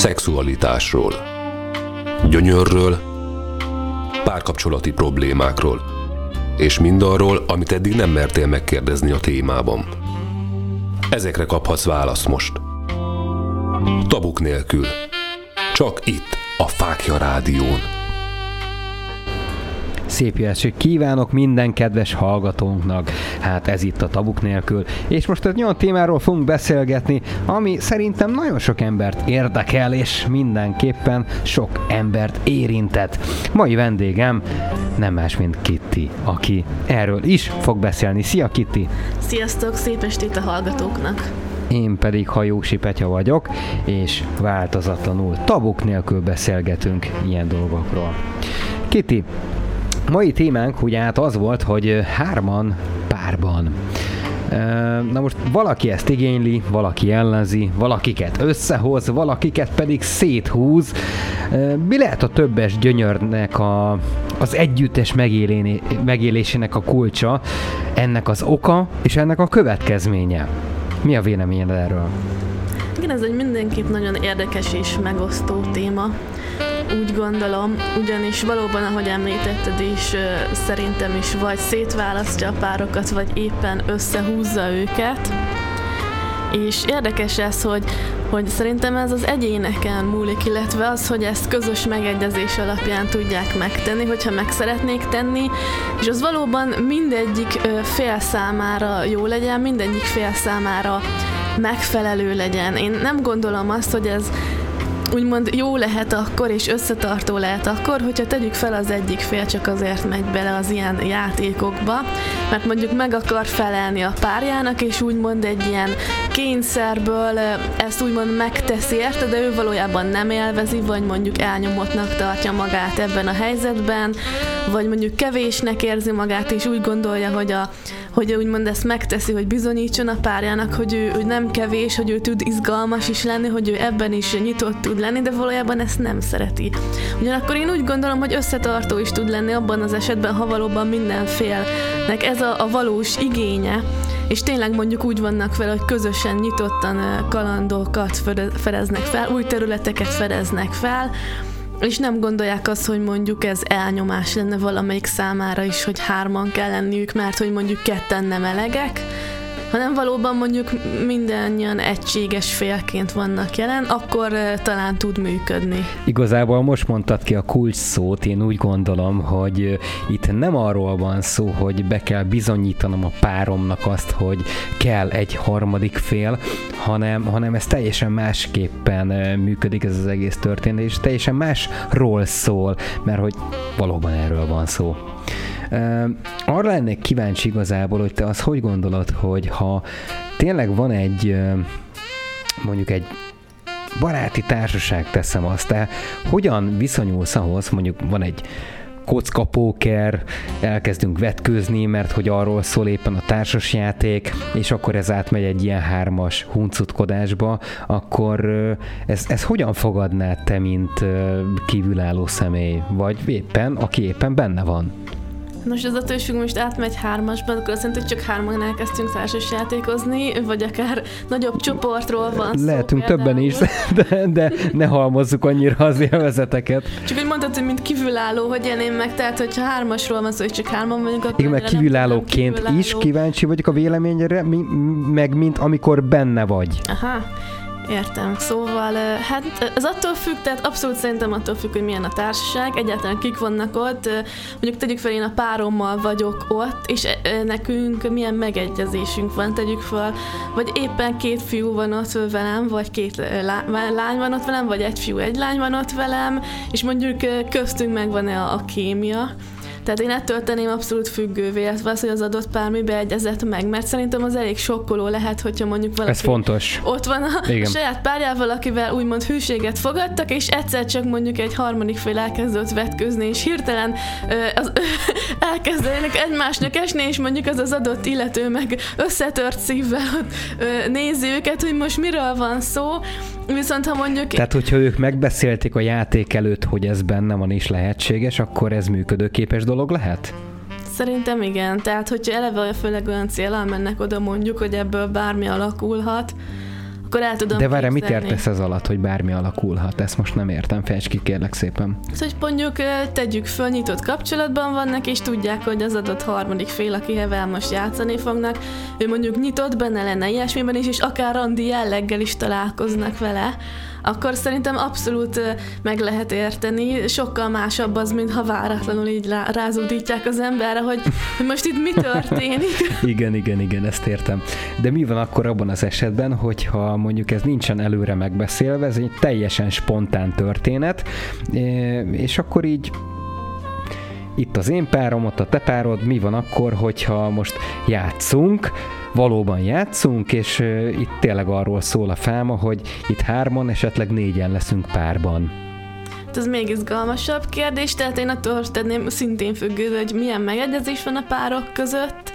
szexualitásról, gyönyörről, párkapcsolati problémákról, és mindarról, amit eddig nem mertél megkérdezni a témában. Ezekre kaphatsz választ most. Tabuk nélkül. Csak itt, a Fákja Rádión. Szép jó estét kívánok minden kedves hallgatónknak. Hát ez itt a tabuk nélkül. És most egy olyan témáról fogunk beszélgetni, ami szerintem nagyon sok embert érdekel, és mindenképpen sok embert érintett. Mai vendégem nem más, mint Kitty, aki erről is fog beszélni. Szia Kitty! Sziasztok, szép estét a hallgatóknak! Én pedig Hajósi Petya vagyok, és változatlanul tabuk nélkül beszélgetünk ilyen dolgokról. Kitty, mai témánk ugye hát az volt, hogy hárman párban. Na most valaki ezt igényli, valaki ellenzi, valakiket összehoz, valakiket pedig széthúz. Mi lehet a többes gyönyörnek a, az együttes megélésének a kulcsa, ennek az oka és ennek a következménye? Mi a véleményed erről? Igen, ez egy mindenképp nagyon érdekes és megosztó téma. Úgy gondolom, ugyanis valóban, ahogy említetted is, szerintem is vagy szétválasztja a párokat, vagy éppen összehúzza őket. És érdekes ez, hogy, hogy szerintem ez az egyéneken múlik, illetve az, hogy ezt közös megegyezés alapján tudják megtenni, hogyha meg szeretnék tenni, és az valóban mindegyik fél számára jó legyen, mindegyik fél számára megfelelő legyen. Én nem gondolom azt, hogy ez úgymond jó lehet akkor, és összetartó lehet akkor, hogyha tegyük fel az egyik fél csak azért megy bele az ilyen játékokba, mert mondjuk meg akar felelni a párjának, és úgymond egy ilyen kényszerből ezt úgymond megteszi érte, de ő valójában nem élvezi, vagy mondjuk elnyomottnak tartja magát ebben a helyzetben, vagy mondjuk kevésnek érzi magát, és úgy gondolja, hogy a hogy úgymond ezt megteszi, hogy bizonyítson a párjának, hogy ő, hogy nem kevés, hogy ő tud izgalmas is lenni, hogy ő ebben is nyitott tud lenni, de valójában ezt nem szereti. Ugyanakkor én úgy gondolom, hogy összetartó is tud lenni abban az esetben, ha valóban minden félnek ez a, a valós igénye, és tényleg mondjuk úgy vannak vele, hogy közösen nyitottan kalandokat fedeznek fel, új területeket fedeznek fel, és nem gondolják azt, hogy mondjuk ez elnyomás lenne valamelyik számára is, hogy hárman kell lenniük, mert hogy mondjuk ketten nem elegek, hanem valóban mondjuk mindannyian egységes félként vannak jelen, akkor talán tud működni. Igazából most mondtad ki a kulcs szót, én úgy gondolom, hogy itt nem arról van szó, hogy be kell bizonyítanom a páromnak azt, hogy kell egy harmadik fél, hanem, hanem ez teljesen másképpen működik ez az egész történet, és teljesen másról szól, mert hogy valóban erről van szó. Arra lennék kíváncsi igazából, hogy te azt hogy gondolod, hogy ha tényleg van egy mondjuk egy baráti társaság, teszem azt, te hogyan viszonyulsz ahhoz, mondjuk van egy kockapóker, elkezdünk vetkőzni, mert hogy arról szól éppen a társasjáték, és akkor ez átmegy egy ilyen hármas huncutkodásba, akkor ez, ez hogyan fogadnád te, mint kívülálló személy, vagy éppen, aki éppen benne van? Nos, az attól függ, most átmegy hármasban, akkor azt jelenti, hogy csak hárman elkezdtünk társas játékozni, vagy akár nagyobb csoportról van szó. Lehetünk például. többen is, de, de ne halmozzuk annyira az élvezeteket. Csak hogy mondtad, hogy mint kívülálló, hogy élném meg, tehát hogyha hármasról van szó, hogy csak hárman vagyunk, akkor Igen, meg kívülállóként kívülálló. is kíváncsi vagyok a véleményre, meg mint amikor benne vagy. Aha. Értem. Szóval, hát ez attól függ, tehát abszolút szerintem attól függ, hogy milyen a társaság, egyáltalán kik vannak ott. Mondjuk tegyük fel, én a párommal vagyok ott, és nekünk milyen megegyezésünk van, tegyük fel, vagy éppen két fiú van ott velem, vagy két lány van ott velem, vagy egy fiú, egy lány van ott velem, és mondjuk köztünk megvan-e a, kémia, tehát én ettől tenném abszolút függővé, az, hogy az adott pár mi beegyezett meg, mert szerintem az elég sokkoló lehet, hogyha mondjuk valaki Ez fontos. ott van a Igen. saját párjával, akivel úgymond hűséget fogadtak, és egyszer csak mondjuk egy harmadik fél elkezdett vetkőzni, és hirtelen az, elkezdenek egymásnak esni, és mondjuk az az adott illető meg összetört szívvel ott, nézi őket, hogy most miről van szó, viszont ha mondjuk... Tehát, hogyha ők megbeszélték a játék előtt, hogy ez benne van és lehetséges, akkor ez működőképes dolog lehet? Szerintem igen. Tehát, hogyha eleve főleg olyan célral mennek oda mondjuk, hogy ebből bármi alakulhat, akkor el tudom De várj, mit értesz ez alatt, hogy bármi alakulhat? Ezt most nem értem, fejtsd ki kérlek szépen. Szóval, hogy mondjuk tegyük föl, nyitott kapcsolatban vannak, és tudják, hogy az adott harmadik fél, akivel most játszani fognak, ő mondjuk nyitott, benne lenne ilyesmiben is, és akár randi jelleggel is találkoznak vele, akkor szerintem abszolút meg lehet érteni. Sokkal másabb az, mint ha váratlanul így rázódítják az emberre, hogy, hogy most itt mi történik. Igen, igen, igen, ezt értem. De mi van akkor abban az esetben, hogyha mondjuk ez nincsen előre megbeszélve, ez egy teljesen spontán történet, eh, és akkor így itt az én párom, ott a te párod, mi van akkor, hogyha most játszunk, valóban játszunk, és itt tényleg arról szól a fáma, hogy itt hárman, esetleg négyen leszünk párban. Hát Ez még izgalmasabb kérdés, tehát én attól tenném szintén függő, hogy milyen megegyezés van a párok között.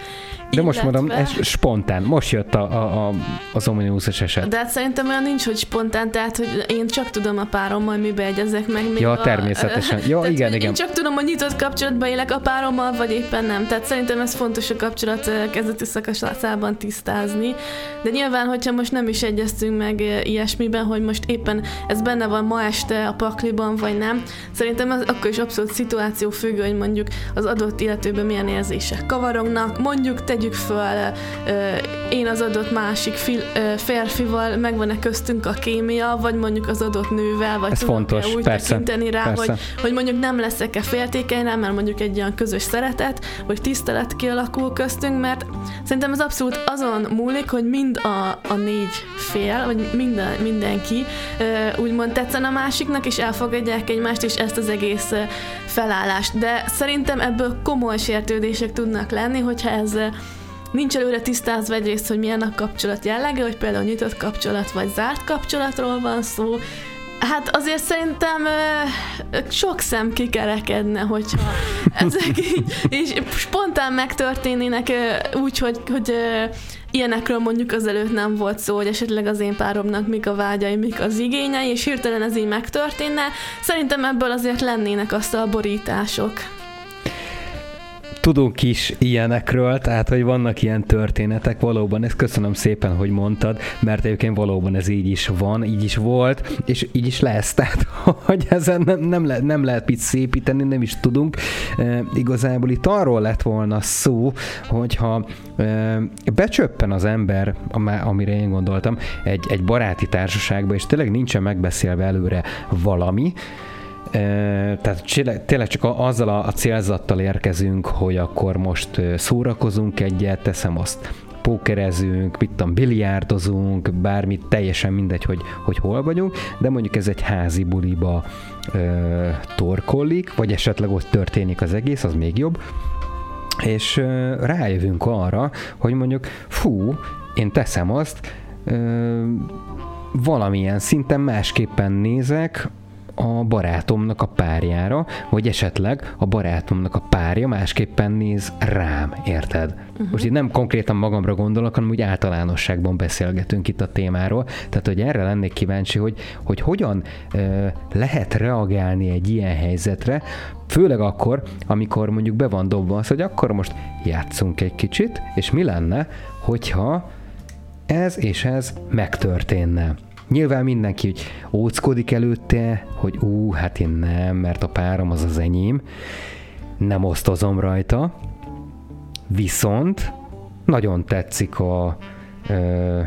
De most mondom, illetve- ez spontán. Most jött a, a, a, az Omniusos eset. De hát szerintem olyan nincs, hogy spontán, tehát hogy én csak tudom a párommal mibe egyezek meg. még Ja, a, természetesen. Ja, tehát, igen, igen. Én csak tudom, hogy nyitott kapcsolatban élek a párommal, vagy éppen nem. Tehát szerintem ez fontos a kapcsolat ö, kezdeti szakaszában tisztázni. De nyilván, hogyha most nem is egyeztünk meg ö, ilyesmiben, hogy most éppen ez benne van ma este a pakliban, vagy nem, szerintem ez akkor is abszolút szituáció függő, hogy mondjuk az adott illetőben milyen érzések kavarognak. Mondjuk tegyük föl, én az adott másik férfival megvan-e köztünk a kémia, vagy mondjuk az adott nővel, vagy Ez fontos, úgy persze, tekinteni rá, persze. hogy, hogy mondjuk nem leszek-e féltékeny rá, mert mondjuk egy olyan közös szeretet, vagy tisztelet kialakul köztünk, mert szerintem ez abszolút azon múlik, hogy mind a, a négy fél, vagy minden, mindenki úgymond tetszen a másiknak, és elfogadják egymást, és ezt az egész felállást. De szerintem ebből komoly sértődések tudnak lenni, hogyha ez nincs előre tisztázva egyrészt, hogy milyen a kapcsolat jellege, hogy például nyitott kapcsolat vagy zárt kapcsolatról van szó. Hát azért szerintem sok szem kikerekedne, hogyha ezek így, és spontán megtörténnének úgy, hogy, hogy ilyenekről mondjuk azelőtt nem volt szó, hogy esetleg az én páromnak mik a vágyai, mik az igényei, és hirtelen ez így megtörténne. Szerintem ebből azért lennének a borítások. Tudunk is ilyenekről, tehát hogy vannak ilyen történetek, valóban ezt köszönöm szépen, hogy mondtad, mert egyébként valóban ez így is van, így is volt, és így is lesz, tehát hogy ezen nem, nem, le, nem lehet mit szépíteni, nem is tudunk. E, igazából itt arról lett volna szó, hogyha e, becsöppen az ember, amire én gondoltam, egy, egy baráti társaságba, és tényleg nincsen megbeszélve előre valami, Tehát tényleg csak azzal a, célzattal érkezünk, hogy akkor most szórakozunk egyet, teszem azt, pókerezünk, mit tudom, biliárdozunk, bármit, teljesen mindegy, hogy, hogy hol vagyunk, de mondjuk ez egy házi buliba ö, torkollik, vagy esetleg ott történik az egész, az még jobb, és ö, rájövünk arra, hogy mondjuk, fú, én teszem azt, ö, valamilyen szinten másképpen nézek a barátomnak a párjára, vagy esetleg a barátomnak a párja másképpen néz rám, érted? Uh-huh. Most itt nem konkrétan magamra gondolok, hanem úgy általánosságban beszélgetünk itt a témáról, tehát hogy erre lennék kíváncsi, hogy, hogy hogyan ö, lehet reagálni egy ilyen helyzetre, főleg akkor, amikor mondjuk be van dobva az, hogy akkor most játszunk egy kicsit, és mi lenne, hogyha ez és ez megtörténne. Nyilván mindenki hogy óckodik előtte, hogy ú, hát én nem, mert a párom az az enyém, nem osztozom rajta, viszont nagyon tetszik a ö,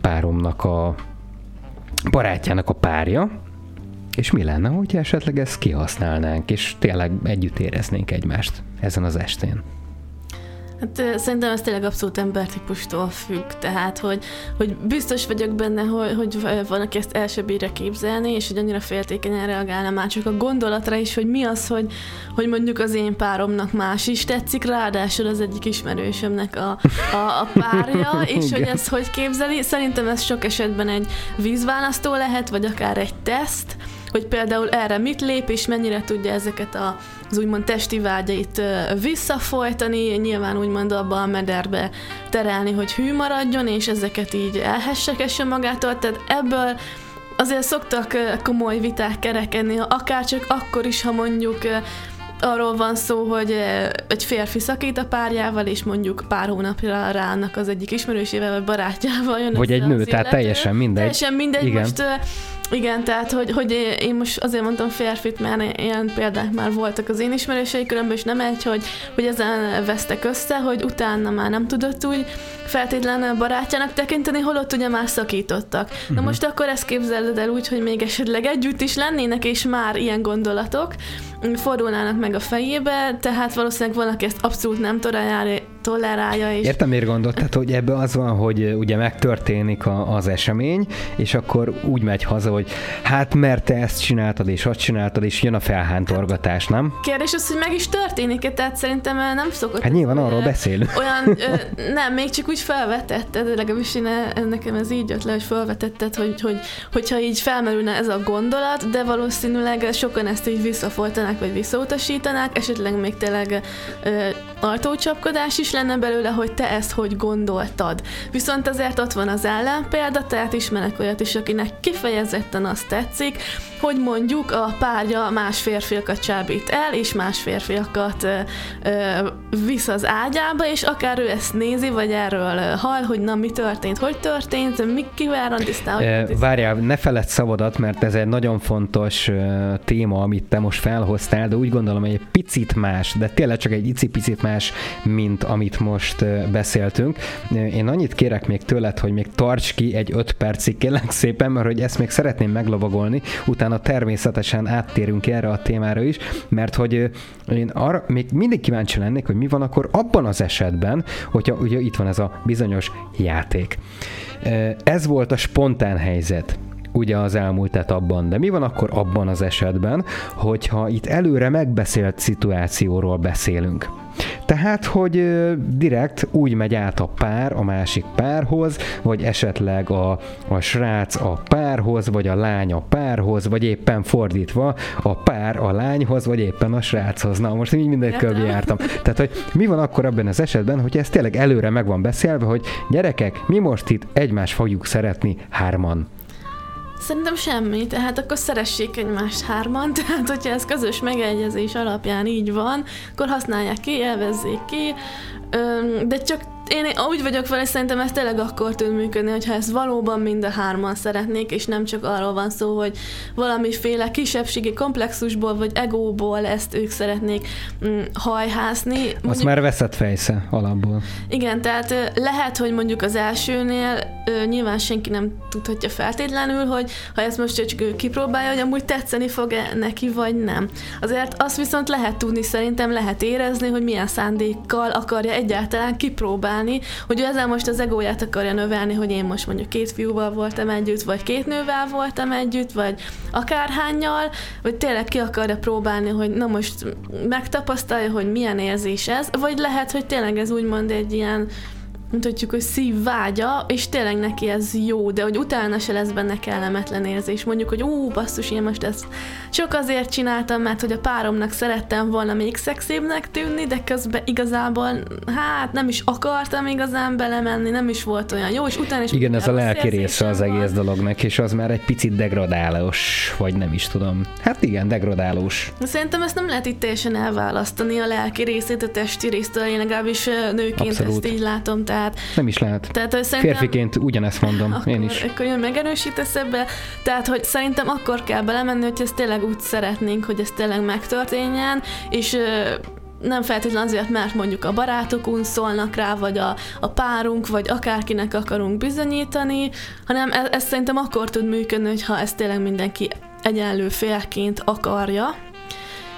páromnak a barátjának a párja, és mi lenne, hogyha esetleg ezt kihasználnánk, és tényleg együtt éreznénk egymást ezen az estén. Hát szerintem ez tényleg abszolút embertípustól függ, tehát hogy, hogy biztos vagyok benne, hogy, hogy van, aki ezt el sem bírja képzelni, és hogy annyira féltékenyen reagálna már csak a gondolatra is, hogy mi az, hogy, hogy mondjuk az én páromnak más is tetszik, ráadásul az egyik ismerősömnek a, a, a párja, és hogy ez hogy képzeli. Szerintem ez sok esetben egy vízválasztó lehet, vagy akár egy teszt, hogy például erre mit lép, és mennyire tudja ezeket a, az úgymond testi vágyait visszafolytani, nyilván úgymond abba a mederbe terelni, hogy hű maradjon, és ezeket így elhessekesse magától, tehát ebből azért szoktak komoly viták kerekedni, akár csak akkor is, ha mondjuk arról van szó, hogy egy férfi szakít a párjával, és mondjuk pár hónapra rának az egyik ismerősével vagy barátjával jön Vagy egy nő, tehát teljesen mindegy. Teljesen mindegy. Igen. Most igen, tehát hogy, hogy én most azért mondtam férfit, mert ilyen példák már voltak az én ismerősei körömben, és nem egy, hogy, hogy ezen vesztek össze, hogy utána már nem tudott úgy feltétlenül barátjának tekinteni, holott ugye már szakítottak. Uh-huh. Na mhm. most akkor ezt képzeled el úgy, hogy még esetleg együtt is lennének, és már ilyen gondolatok fordulnának meg a fejébe, tehát valószínűleg valaki ezt abszolút nem tolerálja, tolerálja. És... Értem, miért gondolt? Tehát, hogy ebben az van, hogy ugye megtörténik a, az esemény, és akkor úgy megy haza, hogy hát mert te ezt csináltad, és azt csináltad, és jön a felhántorgatás, nem? Kérdés az, hogy meg is történik-e, tehát szerintem nem szokott. Hát nyilván arról beszélünk. Olyan, ö, nem, még csak úgy felvetetted, legalábbis én nekem ez így jött le, hogy felvetetted, hogy, hogy, hogyha így felmerülne ez a gondolat, de valószínűleg sokan ezt így visszafoltanák, vagy visszautasítanák, esetleg még tényleg ö, artócsapkodás is lenne belőle, hogy te ezt hogy gondoltad. Viszont azért ott van az ellenpélda, tehát ismerek olyat is, akinek kifejezetten azt tetszik, hogy mondjuk a párja más férfiakat csábít el, és más férfiakat ö, ö, visz az ágyába, és akár ő ezt nézi, vagy erről hall, hogy na mi történt, hogy történt, mi kivel randiztál, hogy Várjál, ne feled szabadat, mert ez egy nagyon fontos uh, téma, amit te most felhoztál, de úgy gondolom, hogy egy picit más, de tényleg csak egy icipicit más, mint amit most beszéltünk. Én annyit kérek még tőled, hogy még tarts ki egy öt percig, kérlek szépen, mert hogy ezt még szeretném meglovagolni, utána természetesen áttérünk erre a témára is, mert hogy én arra még mindig kíváncsi lennék, hogy mi van akkor abban az esetben, hogyha ugye itt van ez a bizonyos játék. Ez volt a spontán helyzet ugye az elmúlt etapban. De mi van akkor abban az esetben, hogyha itt előre megbeszélt szituációról beszélünk? Tehát, hogy direkt úgy megy át a pár a másik párhoz, vagy esetleg a, a srác a párhoz, vagy a lány a párhoz, vagy éppen fordítva, a pár a lányhoz, vagy éppen a sráchoz. Na, most így mindegy körbe jártam. Tehát, hogy mi van akkor abban az esetben, hogy ez tényleg előre meg van beszélve, hogy gyerekek, mi most itt egymást fogjuk szeretni hárman. Szerintem semmi, tehát akkor szeressék egymást hárman, tehát hogyha ez közös megegyezés alapján így van, akkor használják ki, elvezzék ki, de csak én úgy vagyok vele, szerintem ez tényleg akkor tud működni, hogyha ezt valóban mind a hárman szeretnék, és nem csak arról van szó, hogy valamiféle kisebbségi komplexusból vagy egóból ezt ők szeretnék mm, hajhászni. Mondjuk, Azt már veszett fejsze alapból. Igen, tehát lehet, hogy mondjuk az elsőnél nyilván senki nem tudhatja feltétlenül, hogy ha ezt most csak ő kipróbálja, hogy amúgy tetszeni fog-e neki, vagy nem. Azért azt viszont lehet tudni, szerintem lehet érezni, hogy milyen szándékkal akarja egyáltalán kipróbálni találni, hogy ő ezzel most az egóját akarja növelni, hogy én most mondjuk két fiúval voltam együtt, vagy két nővel voltam együtt, vagy akárhányal, vagy tényleg ki akarja próbálni, hogy na most megtapasztalja, hogy milyen érzés ez, vagy lehet, hogy tényleg ez úgymond egy ilyen mutatjuk, hogy szív vágya, és tényleg neki ez jó, de hogy utána se lesz benne kellemetlen érzés. Mondjuk, hogy ó, basszus, én most ezt csak azért csináltam, mert hogy a páromnak szerettem volna még szexibbnek tűnni, de közben igazából, hát nem is akartam igazán belemenni, nem is volt olyan jó, és utána is... Igen, ez a lelki része az egész dolognak, és az már egy picit degradálós, vagy nem is tudom. Hát igen, degradálós. Szerintem ezt nem lehet itt teljesen elválasztani a lelki részét a testi résztől, én legalábbis nőként Abszolút. ezt így látom, tehát tehát, nem is lehet. Tehát, Férfiként ugyanezt mondom, akkor, én is. Akkor jön megerősítesz ebbe. Tehát, hogy szerintem akkor kell belemenni, hogy ezt tényleg úgy szeretnénk, hogy ez tényleg megtörténjen, és nem feltétlenül azért, mert mondjuk a barátokunk szólnak rá, vagy a, a párunk, vagy akárkinek akarunk bizonyítani, hanem ez, ez szerintem akkor tud működni, hogyha ezt tényleg mindenki egyenlő félként akarja,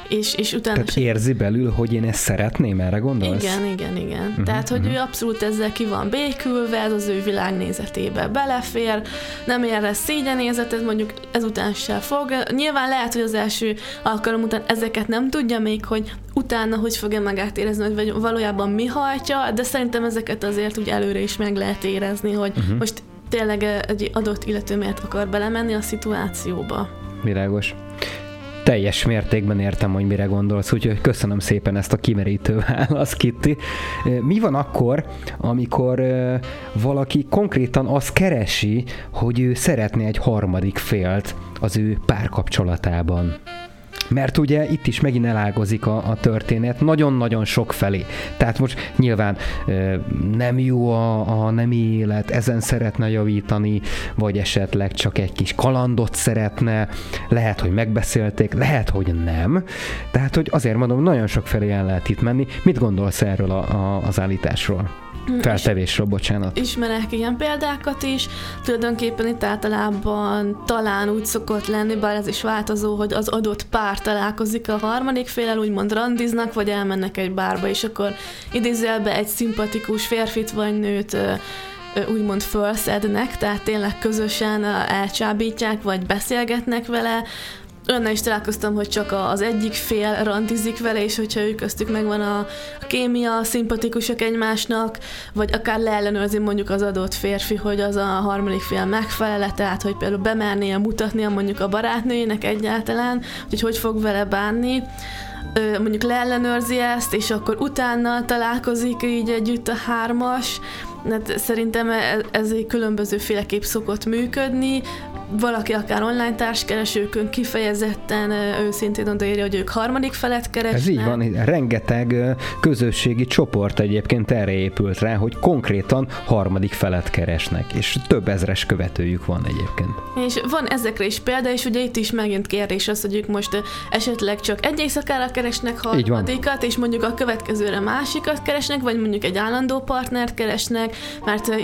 és, és utána... Tehát érzi belül, hogy én ezt szeretném, erre gondolsz? Igen, igen, igen. Uh-huh, Tehát, hogy uh-huh. ő abszolút ezzel ki van békülve, ez az ő világnézetébe belefér, nem érez szégyenézetet, mondjuk ezután se fog. Nyilván lehet, hogy az első alkalom után ezeket nem tudja még, hogy utána hogy fogja magát érezni, vagy valójában mi hajtja, de szerintem ezeket azért úgy előre is meg lehet érezni, hogy uh-huh. most tényleg egy adott illető miért akar belemenni a szituációba. Világos teljes mértékben értem, hogy mire gondolsz, úgyhogy köszönöm szépen ezt a kimerítő választ, Kitty. Mi van akkor, amikor valaki konkrétan azt keresi, hogy ő szeretne egy harmadik félt az ő párkapcsolatában? Mert ugye itt is megint elágozik a, a történet nagyon-nagyon sok felé. Tehát most nyilván nem jó a, a nemi élet, ezen szeretne javítani, vagy esetleg csak egy kis kalandot szeretne, lehet, hogy megbeszélték, lehet, hogy nem. Tehát, hogy azért mondom, nagyon sok felé el lehet itt menni. Mit gondolsz erről a, a, az állításról? Feltevésről, bocsánat. Ismerek ilyen példákat is. Tulajdonképpen itt általában talán úgy szokott lenni, bár ez is változó, hogy az adott pár találkozik a harmadik félel, úgymond randiznak, vagy elmennek egy bárba, és akkor idézőjelbe egy szimpatikus férfit vagy nőt úgymond felszednek, tehát tényleg közösen elcsábítják, vagy beszélgetnek vele, Önnel is találkoztam, hogy csak az egyik fél randizik vele, és hogyha ők köztük megvan a, a kémia, szimpatikusak egymásnak, vagy akár leellenőrzi mondjuk az adott férfi, hogy az a harmadik fél megfelele, tehát hogy például bemernie mutatnia mondjuk a barátnőjének egyáltalán, hogy hogy fog vele bánni, mondjuk leellenőrzi ezt, és akkor utána találkozik így együtt a hármas, Hát szerintem e, ez egy különböző féleképp szokott működni, valaki akár online társkeresőkön kifejezetten őszintén odaírja, hogy ők harmadik felet keresnek. Ez így van, rengeteg közösségi csoport egyébként erre épült rá, hogy konkrétan harmadik felet keresnek, és több ezres követőjük van egyébként. És van ezekre is példa, és ugye itt is megint kérdés az, hogy ők most esetleg csak egy éjszakára keresnek harmadikat, és mondjuk a következőre másikat keresnek, vagy mondjuk egy állandó partnert keresnek, mert ö,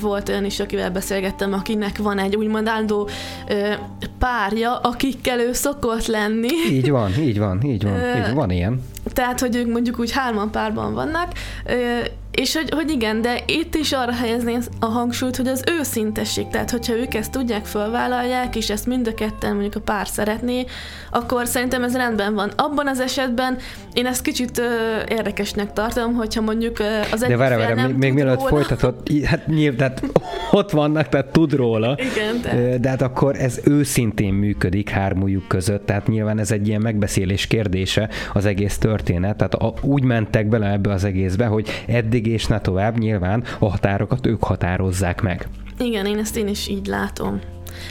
volt olyan is, akivel beszélgettem, akinek van egy úgymond állandó állandó ö, párja, akikkel ő szokott lenni. Így van, így van, így van, így van, van ilyen. Tehát, hogy ők mondjuk úgy hárman párban vannak, ö, és hogy, hogy igen, de itt is arra helyezném a hangsúlyt, hogy az őszintesség, tehát hogyha ők ezt tudják, fölvállalják, és ezt mind a ketten mondjuk a pár szeretné, akkor szerintem ez rendben van. Abban az esetben én ezt kicsit ö, érdekesnek tartom, hogyha mondjuk ö, az egyik De várj, várj, még, még mielőtt folytatod, hát nyilván, tehát ott vannak, tehát tud róla. Igen, tehát. De hát akkor ez őszintén működik hármújuk között, tehát nyilván ez egy ilyen megbeszélés kérdése az egész történet, tehát a, úgy mentek bele ebbe az egészbe, hogy eddig eddig és ne tovább, nyilván a határokat ők határozzák meg. Igen, én ezt én is így látom.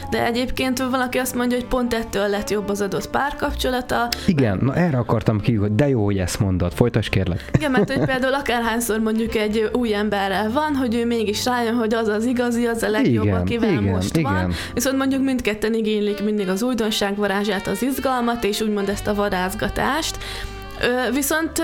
De egyébként valaki azt mondja, hogy pont ettől lett jobb az adott párkapcsolata. Igen, na erre akartam ki, hogy de jó, hogy ezt mondod. Folytasd kérlek. Igen, mert hogy például akárhányszor mondjuk egy új emberrel van, hogy ő mégis rájön, hogy az az igazi, az a legjobb, igen, akivel igen, most igen. van. Viszont mondjuk mindketten igénylik mindig az újdonság varázsát, az izgalmat, és úgymond ezt a vadázgatást. Viszont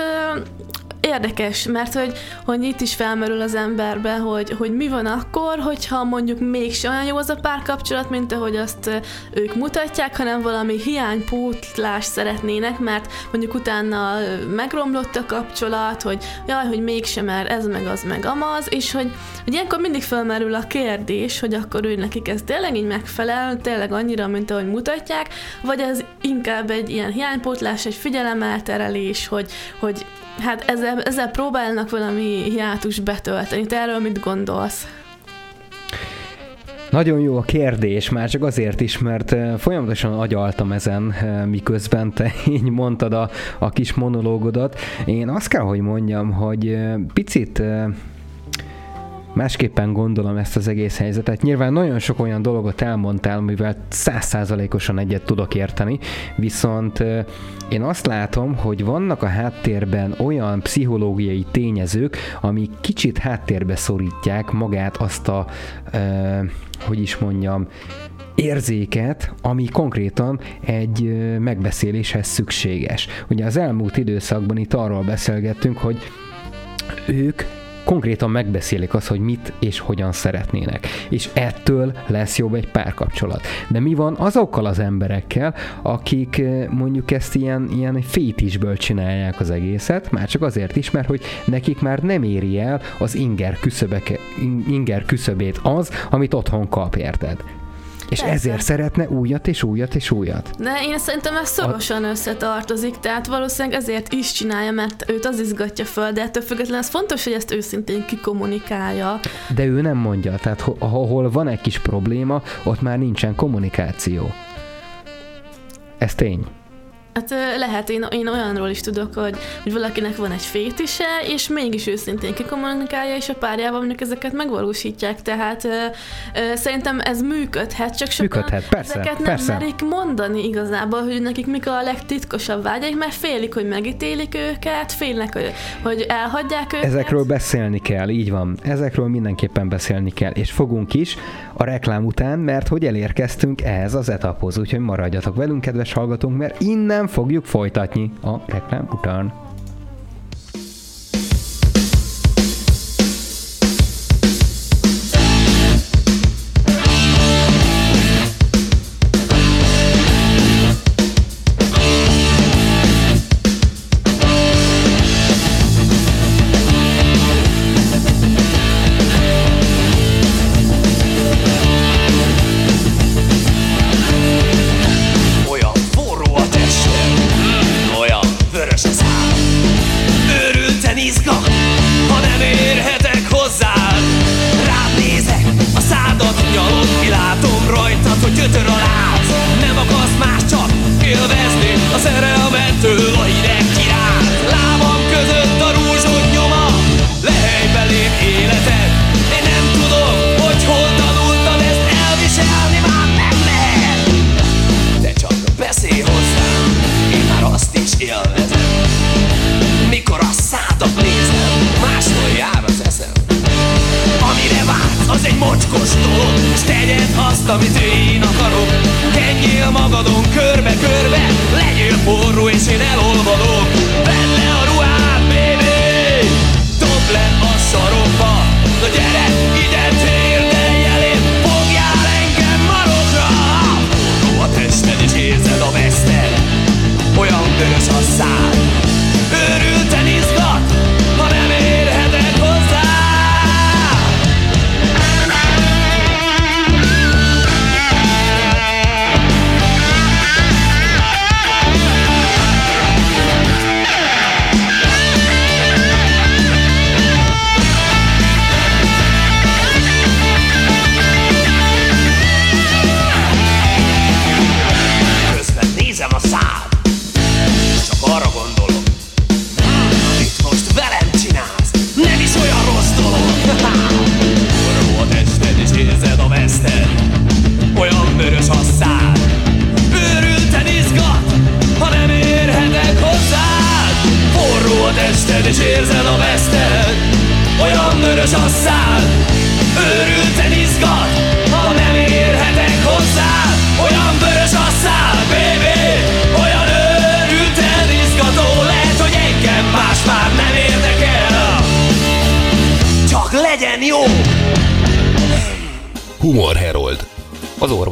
érdekes, mert hogy, hogy itt is felmerül az emberbe, hogy, hogy mi van akkor, hogyha mondjuk mégsem olyan jó az a párkapcsolat, mint ahogy azt ők mutatják, hanem valami hiánypótlás szeretnének, mert mondjuk utána megromlott a kapcsolat, hogy jaj, hogy mégsem, mert ez meg az meg amaz, és hogy, hogy ilyenkor mindig felmerül a kérdés, hogy akkor ő nekik ez tényleg így megfelel, tényleg annyira, mint ahogy mutatják, vagy ez inkább egy ilyen hiánypótlás, egy figyelemelterelés, hogy, hogy hát ezzel, ezzel próbálnak valami hiátus betölteni. Te erről mit gondolsz? Nagyon jó a kérdés, már csak azért is, mert eh, folyamatosan agyaltam ezen, eh, miközben te így mondtad a, a kis monológodat. Én azt kell, hogy mondjam, hogy eh, picit másképpen gondolom ezt az egész helyzetet. Nyilván nagyon sok olyan dolgot elmondtál, amivel százszázalékosan egyet tudok érteni, viszont én azt látom, hogy vannak a háttérben olyan pszichológiai tényezők, ami kicsit háttérbe szorítják magát azt a, hogy is mondjam, érzéket, ami konkrétan egy megbeszéléshez szükséges. Ugye az elmúlt időszakban itt arról beszélgettünk, hogy ők konkrétan megbeszélik azt, hogy mit és hogyan szeretnének. És ettől lesz jobb egy párkapcsolat. De mi van azokkal az emberekkel, akik eh, mondjuk ezt ilyen, ilyen fétisből csinálják az egészet, már csak azért is, mert hogy nekik már nem éri el az inger, küszöbeke, inger küszöbét az, amit otthon kap, érted? És Persze. ezért szeretne újat és újat és újat. De én szerintem ez szorosan a... összetartozik, tehát valószínűleg ezért is csinálja, mert őt az izgatja föl, de ettől függetlenül ez fontos, hogy ezt őszintén kikommunikálja. De ő nem mondja, tehát ahol van egy kis probléma, ott már nincsen kommunikáció. Ez tény. Hát lehet, én, én olyanról is tudok, hogy, hogy valakinek van egy fétise, és mégis őszintén kikommunikálja, és a párjával mondjuk ezeket megvalósítják, tehát ö, ö, szerintem ez működhet, csak sokan működhet, persze, ezeket nem persze. merik mondani igazából, hogy nekik mik a legtitkosabb vágyaik, mert félik, hogy megítélik őket, félnek, hogy, hogy elhagyják őket. Ezekről beszélni kell, így van. Ezekről mindenképpen beszélni kell, és fogunk is a reklám után, mert hogy elérkeztünk ehhez az etaphoz, úgyhogy maradjatok velünk, kedves hallgatók, mert innen fogjuk folytatni a reklám után.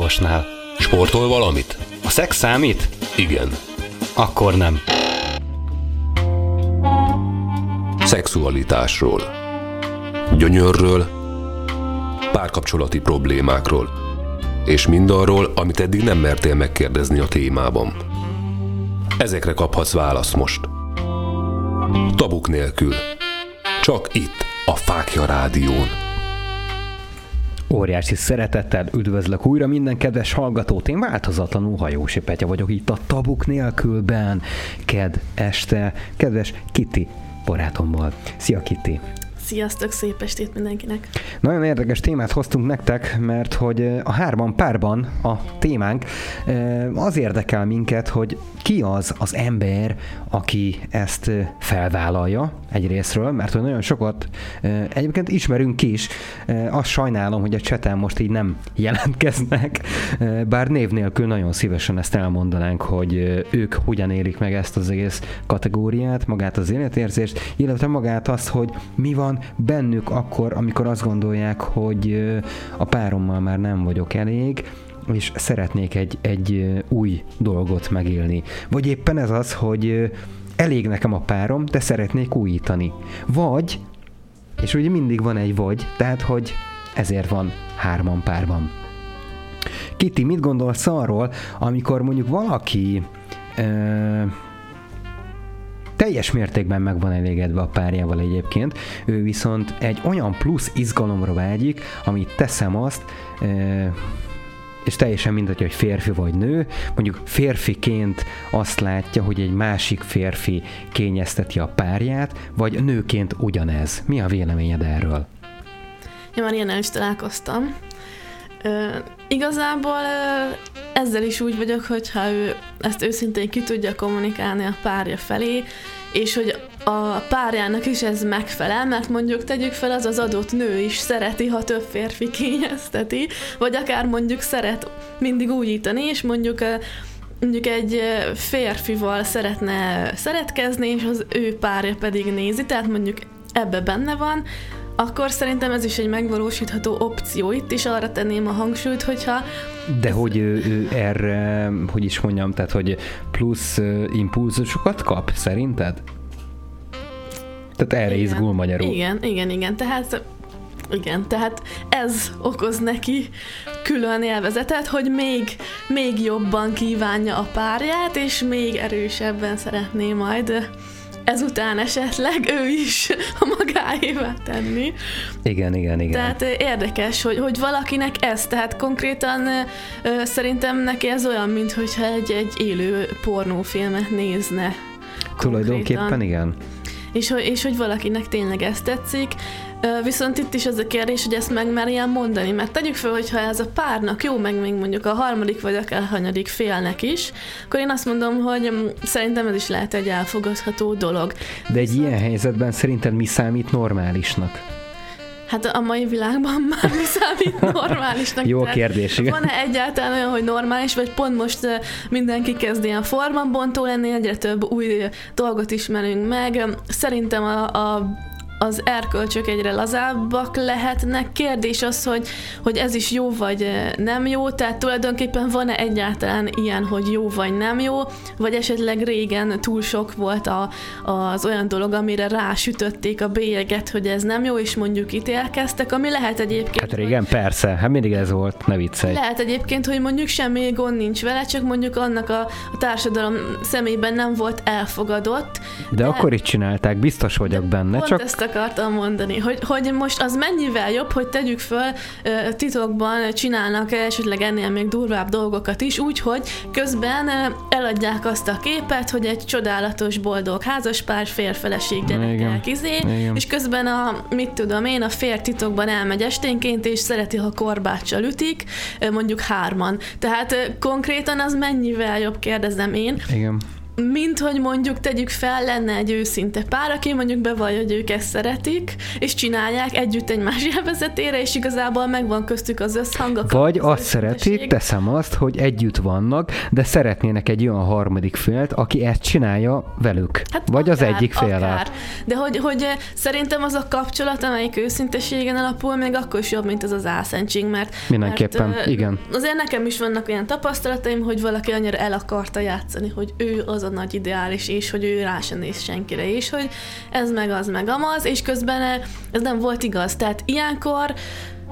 Orvosnál. Sportol valamit? A szex számít? Igen. Akkor nem. Szexualitásról. Gyönyörről, párkapcsolati problémákról, és mindarról, amit eddig nem mertél megkérdezni a témában. Ezekre kaphatsz választ most. Tabuk nélkül. Csak itt, a Fákja Rádión. Óriási szeretettel üdvözlök újra minden kedves hallgatót. Én változatlanul Hajósi Petya vagyok itt a Tabuk nélkülben. Ked este, kedves Kitty barátommal. Szia Kitty! Sziasztok, szép estét mindenkinek! Nagyon érdekes témát hoztunk nektek, mert hogy eh, a hárman párban a témánk eh, az érdekel minket, hogy ki az az ember, aki ezt eh, felvállalja egyrésztről, mert hogy nagyon sokat egyébként ismerünk is, azt sajnálom, hogy a cseten most így nem jelentkeznek, bár név nélkül nagyon szívesen ezt elmondanánk, hogy ők hogyan élik meg ezt az egész kategóriát, magát az életérzést, illetve magát azt, hogy mi van bennük akkor, amikor azt gondolják, hogy a párommal már nem vagyok elég, és szeretnék egy, egy új dolgot megélni. Vagy éppen ez az, hogy elég nekem a párom, de szeretnék újítani. Vagy, és ugye mindig van egy vagy, tehát hogy ezért van hárman párban. Kitty, mit gondolsz arról, amikor mondjuk valaki teljes mértékben meg van elégedve a párjával egyébként, ő viszont egy olyan plusz izgalomra vágyik, amit teszem azt, és teljesen mindegy, hogy férfi vagy nő, mondjuk férfiként azt látja, hogy egy másik férfi kényezteti a párját, vagy nőként ugyanez. Mi a véleményed erről? Én már ilyen is találkoztam. Igazából ezzel is úgy vagyok, hogyha ő ezt őszintén ki tudja kommunikálni a párja felé, és hogy a párjának is ez megfelel, mert mondjuk tegyük fel, az az adott nő is szereti, ha több férfi kényezteti, vagy akár mondjuk szeret mindig újítani, és mondjuk mondjuk egy férfival szeretne szeretkezni, és az ő párja pedig nézi, tehát mondjuk ebbe benne van, akkor szerintem ez is egy megvalósítható opció. Itt is arra tenném a hangsúlyt, hogyha... De hogy ő, ő erre, hogy is mondjam, tehát hogy plusz impulzusokat kap, szerinted? Tehát erre igen, izgul magyarul. Igen, igen, igen. Tehát igen, tehát ez okoz neki külön élvezetet, hogy még, még jobban kívánja a párját, és még erősebben szeretné majd ezután esetleg ő is a magáévá tenni. Igen, igen, igen. Tehát érdekes, hogy, hogy valakinek ez, tehát konkrétan ö, szerintem neki ez olyan, mintha egy, egy élő pornófilmet nézne. Tulajdonképpen igen. És, és hogy valakinek tényleg ez tetszik, Viszont itt is az a kérdés, hogy ezt meg ilyen mondani, mert tegyük fel, hogyha ez a párnak jó, meg még mondjuk a harmadik vagy akár hanyadik félnek is, akkor én azt mondom, hogy mm, szerintem ez is lehet egy elfogadható dolog. De egy ilyen helyzetben szerinted mi számít normálisnak? Hát a mai világban már mi számít normálisnak? Jó kérdés, igen. Van-e egyáltalán olyan, hogy normális, vagy pont most mindenki kezd ilyen formabontó lenni, egyre több új dolgot ismerünk meg. Szerintem a, a az erkölcsök egyre lazábbak lehetnek. Kérdés az, hogy, hogy ez is jó vagy eh, nem jó, tehát tulajdonképpen van-e egyáltalán ilyen, hogy jó vagy nem jó, vagy esetleg régen túl sok volt a, az olyan dolog, amire rásütötték a bélyeget, hogy ez nem jó, és mondjuk ítélkeztek, ami lehet egyébként... Hát régen hogy, persze, hát mindig ez volt, ne viccelj. Lehet egyébként, hogy mondjuk semmi gond nincs vele, csak mondjuk annak a, a társadalom szemében nem volt elfogadott. De, de akkor is csinálták, biztos vagyok benne. Csak... ezt akartam mondani, hogy, hogy most az mennyivel jobb, hogy tegyük föl, titokban csinálnak esetleg ennél még durvább dolgokat is, úgyhogy közben eladják azt a képet, hogy egy csodálatos, boldog házaspár, férfeleség, gyerekek, izé, és közben a, mit tudom én, a fér titokban elmegy esténként, és szereti, ha korbáccsal ütik, mondjuk hárman. Tehát konkrétan az mennyivel jobb, kérdezem én. Igen mint hogy mondjuk tegyük fel, lenne egy őszinte pár, aki mondjuk bevallja, hogy ők ezt szeretik, és csinálják együtt egymás élvezetére, és igazából megvan köztük az összhang. Vagy azt szeretik, teszem azt, hogy együtt vannak, de szeretnének egy olyan harmadik félt, aki ezt csinálja velük. Hát Vagy akár, az egyik fél. De hogy, hogy szerintem az a kapcsolat, amelyik őszinteségen alapul, még akkor is jobb, mint az az álszentség, mert Mindenképpen, mert, igen. Azért nekem is vannak olyan tapasztalataim, hogy valaki annyira el akarta játszani, hogy ő az a nagy ideális, és hogy ő rá sem néz senkire, és hogy ez meg az meg amaz, és közben ez nem volt igaz. Tehát ilyenkor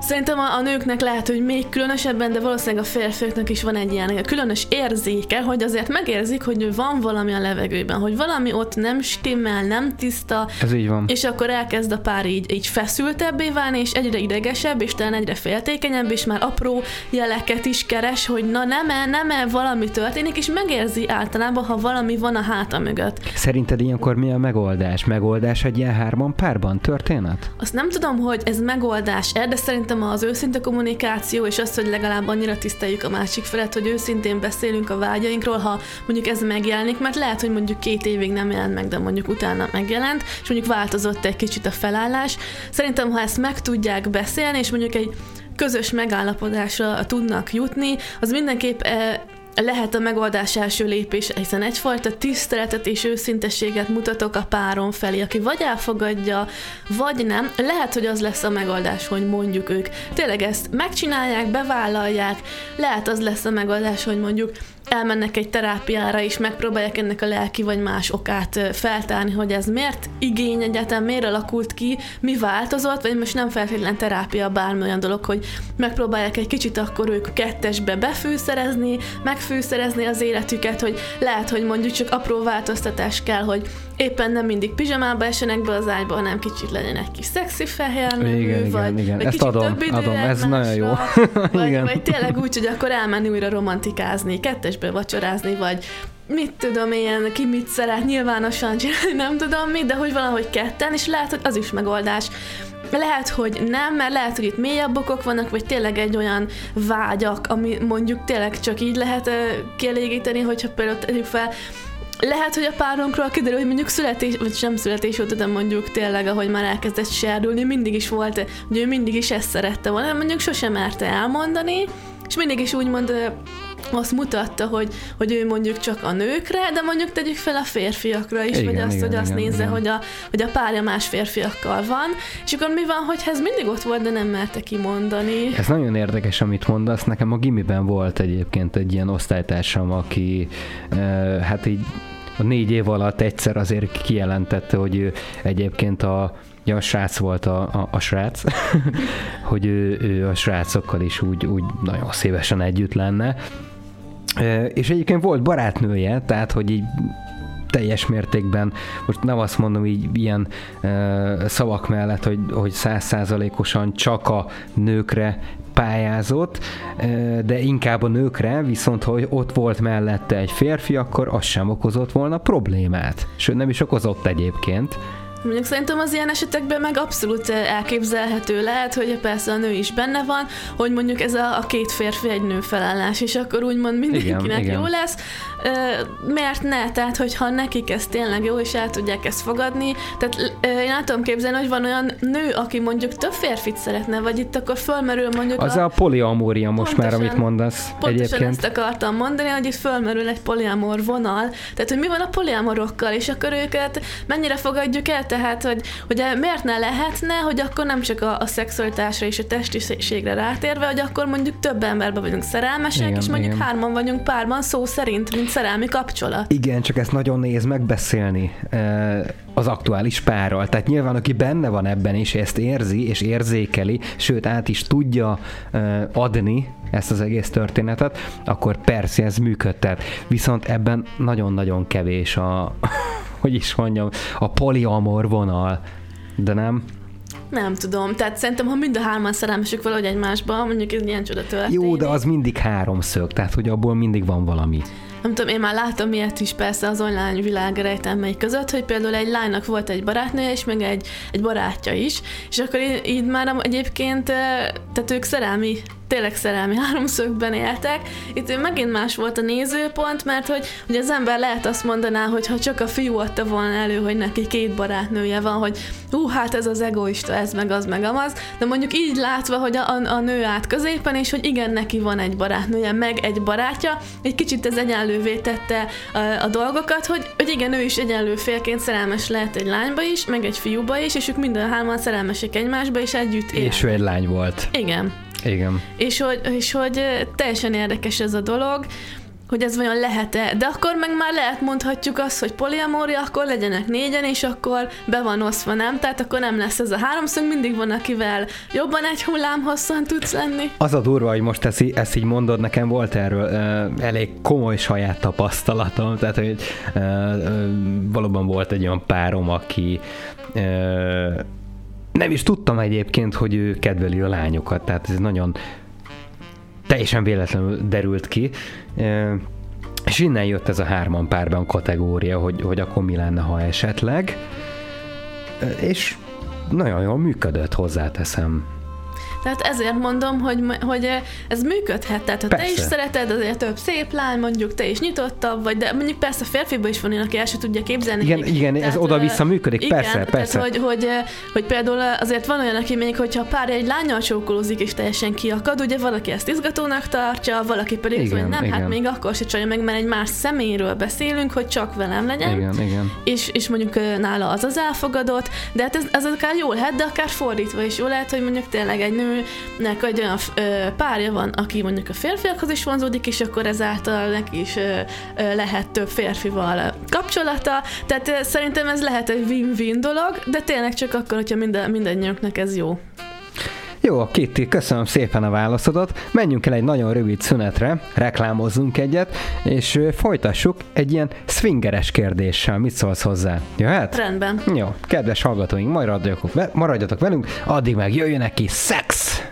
Szerintem a, a nőknek lehet, hogy még különösebben, de valószínűleg a férfiaknak is van egy ilyen különös érzéke, hogy azért megérzik, hogy van valami a levegőben, hogy valami ott nem stimmel, nem tiszta. Ez így van. És akkor elkezd a pár így, így feszültebbé válni, és egyre idegesebb, és talán egyre féltékenyebb, és már apró jeleket is keres, hogy na nem-e, nem-e valami történik, és megérzi általában, ha valami van a háta mögött. Szerinted ilyenkor mi a megoldás? Megoldás egy ilyen hárman párban történet? Azt nem tudom, hogy ez megoldás de szerintem szerintem az őszinte kommunikáció, és az, hogy legalább annyira tiszteljük a másik felet, hogy őszintén beszélünk a vágyainkról, ha mondjuk ez megjelenik, mert lehet, hogy mondjuk két évig nem jelent meg, de mondjuk utána megjelent, és mondjuk változott egy kicsit a felállás. Szerintem, ha ezt meg tudják beszélni, és mondjuk egy közös megállapodásra tudnak jutni, az mindenképp eh, lehet a megoldás első lépés, hiszen egyfajta tiszteletet és őszintességet mutatok a páron felé, aki vagy elfogadja, vagy nem. Lehet, hogy az lesz a megoldás, hogy mondjuk ők tényleg ezt megcsinálják, bevállalják, lehet az lesz a megoldás, hogy mondjuk elmennek egy terápiára, és megpróbálják ennek a lelki vagy más okát feltárni, hogy ez miért igény egyetem, miért alakult ki, mi változott, vagy most nem feltétlen terápia, bármi olyan dolog, hogy megpróbálják egy kicsit akkor ők kettesbe befűszerezni, megfűszerezni az életüket, hogy lehet, hogy mondjuk csak apró változtatás kell, hogy éppen nem mindig pizsamába esenek be az ágyba, hanem kicsit legyen egy kis szexi fehér nevű, Igen, vagy, igen, igen. vagy Ezt kicsit adom, több idő adom, ez nagyon jó. vagy, Igen. vagy tényleg úgy, hogy akkor elmenni újra romantikázni, kettesbe vacsorázni, vagy mit tudom én, ki mit szeret nyilvánosan csinálni, nem tudom mit, de hogy valahogy ketten, és lehet, hogy az is megoldás. Lehet, hogy nem, mert lehet, hogy itt mélyebb okok vannak, vagy tényleg egy olyan vágyak, ami mondjuk tényleg csak így lehet ö, kielégíteni, hogyha például tegyük fel, lehet, hogy a párunkról kiderül, hogy mondjuk születés, vagy sem születés óta, de mondjuk tényleg, ahogy már elkezdett serdülni, mindig is volt, hogy ő mindig is ezt szerette volna, mondjuk sosem merte elmondani, és mindig is úgymond ö, azt mutatta, hogy, hogy ő mondjuk csak a nőkre, de mondjuk tegyük fel a férfiakra is, Igen, vagy azt, igen, hogy azt igen, nézze, igen. hogy a, hogy a párja más férfiakkal van, és akkor mi van, hogy ez mindig ott volt, de nem merte kimondani. Ez nagyon érdekes, amit mondasz. Nekem a gimiben volt egyébként egy ilyen osztálytársam, aki hát így a négy év alatt egyszer azért kijelentette, hogy ő egyébként a Ja, a srác volt a, a, a srác, hogy ő, ő a srácokkal is úgy, úgy nagyon szívesen együtt lenne. És egyébként volt barátnője, tehát hogy így teljes mértékben, most nem azt mondom így ilyen e, szavak mellett, hogy, hogy százszázalékosan csak a nőkre pályázott, e, de inkább a nőkre, viszont hogy ott volt mellette egy férfi, akkor az sem okozott volna problémát. Sőt, nem is okozott egyébként. Mondjuk szerintem az ilyen esetekben meg abszolút eh, elképzelhető lehet, hogy persze a nő is benne van, hogy mondjuk ez a, a két férfi egy nő felállás, és akkor úgymond mindenkinek Igen, igen. jó lesz. Ö, Miért ne? Tehát, hogyha nekik ez tényleg jó, és el tudják ezt fogadni. Tehát ö, én el tudom képzelni, hogy van olyan nő, aki mondjuk több férfit szeretne, vagy itt akkor fölmerül mondjuk Az a poliamória most már, Pontosan. amit mondasz Pontosan egyébként. ezt akartam mondani, hogy itt fölmerül egy poliamor vonal. Tehát, hogy mi van a poliamorokkal, és akkor őket mennyire fogadjuk el, tehát, hogy, hogy miért ne lehetne, hogy akkor nem csak a, a szexualitásra és a testiségre rátérve, hogy akkor mondjuk több emberben vagyunk szerelmesek, Igen, és mondjuk igen. hárman vagyunk párban szó szerint, mint szerelmi kapcsolat. Igen, csak ezt nagyon nehéz megbeszélni eh, az aktuális párral. Tehát nyilván, aki benne van ebben, és ezt érzi, és érzékeli, sőt, át is tudja eh, adni ezt az egész történetet, akkor persze ez működtet. Viszont ebben nagyon-nagyon kevés a, hogy is mondjam, a poliamor vonal. De nem? Nem tudom, tehát szerintem, ha mind a hárman szerelmesek valahogy egymásba, mondjuk ez ilyen csoda történik. Jó, de az mindig háromszög, tehát hogy abból mindig van valami. Nem tudom, én már láttam ilyet is persze az online világ rejtelmei között, hogy például egy lánynak volt egy barátnője, és meg egy, egy barátja is, és akkor így, így már egyébként, eh, tehát ők szerelmi, tényleg szerelmi háromszögben éltek. Itt megint más volt a nézőpont, mert hogy, hogy az ember lehet azt mondaná, hogy ha csak a fiú adta volna elő, hogy neki két barátnője van, hogy hú, hát ez az egoista, ez meg az meg amaz, de mondjuk így látva, hogy a, a, a nő át középen, és hogy igen, neki van egy barátnője, meg egy barátja, egy kicsit ez egyenlővé tette a, a dolgokat, hogy, hogy igen, ő is egyenlő félként szerelmes lehet egy lányba is, meg egy fiúba is, és ők mind a hárman szerelmesek egymásba, és együtt élnek. És ő egy lány volt. Igen. Igen. És hogy, és hogy teljesen érdekes ez a dolog, hogy ez vajon lehet-e, de akkor meg már lehet mondhatjuk azt, hogy poliamória, akkor legyenek négyen, és akkor be van osztva, nem? Tehát akkor nem lesz ez a háromszög, mindig van, akivel jobban egy hullám hosszan tudsz lenni. Az a durva, hogy most ezt, ezt így mondod, nekem volt erről uh, elég komoly saját tapasztalatom, tehát hogy uh, uh, valóban volt egy olyan párom, aki uh, nem is tudtam egyébként, hogy ő kedveli a lányokat, tehát ez nagyon teljesen véletlenül derült ki. És innen jött ez a hárman párban kategória, hogy, hogy akkor mi lenne, ha esetleg. És nagyon jól működött, hozzáteszem. Tehát ezért mondom, hogy, hogy ez működhet. Tehát ha te Persze. is szereted, azért több szép lány, mondjuk te is nyitottabb vagy, de mondjuk persze férfiban is van olyan, aki el se tudja képzelni. Igen, hogy- igen, ez oda-vissza ö, működik, igen, persze, persze. Tehát, hogy, hogy, hogy például azért van olyan, aki még, hogyha pár egy lányal csókolózik és teljesen kiakad, ugye valaki ezt izgatónak tartja, valaki pedig Igen, hogy nem, igen. hát még akkor se csalja meg, mert egy más személyről beszélünk, hogy csak velem legyen Igen, igen. és, és mondjuk nála az az elfogadott, de hát ez, ez akár jó lehet, de akár fordítva is jó lehet, hogy mondjuk tényleg egy nőnek egy olyan ö, párja van, aki mondjuk a férfiakhoz is vonzódik, és akkor ezáltal neki is ö, lehet több férfival kapcsolata, tehát szerintem ez lehet egy win-win dolog, de tényleg csak akkor, hogyha minden, mindannyiunknak ez jó. Jó, Kitty, köszönöm szépen a válaszodat. Menjünk el egy nagyon rövid szünetre, reklámozzunk egyet, és folytassuk egy ilyen swingeres kérdéssel. Mit szólsz hozzá? Jöhet? Rendben. Jó, kedves hallgatóink, maradjatok, maradjatok velünk, addig meg jöjjön neki szex!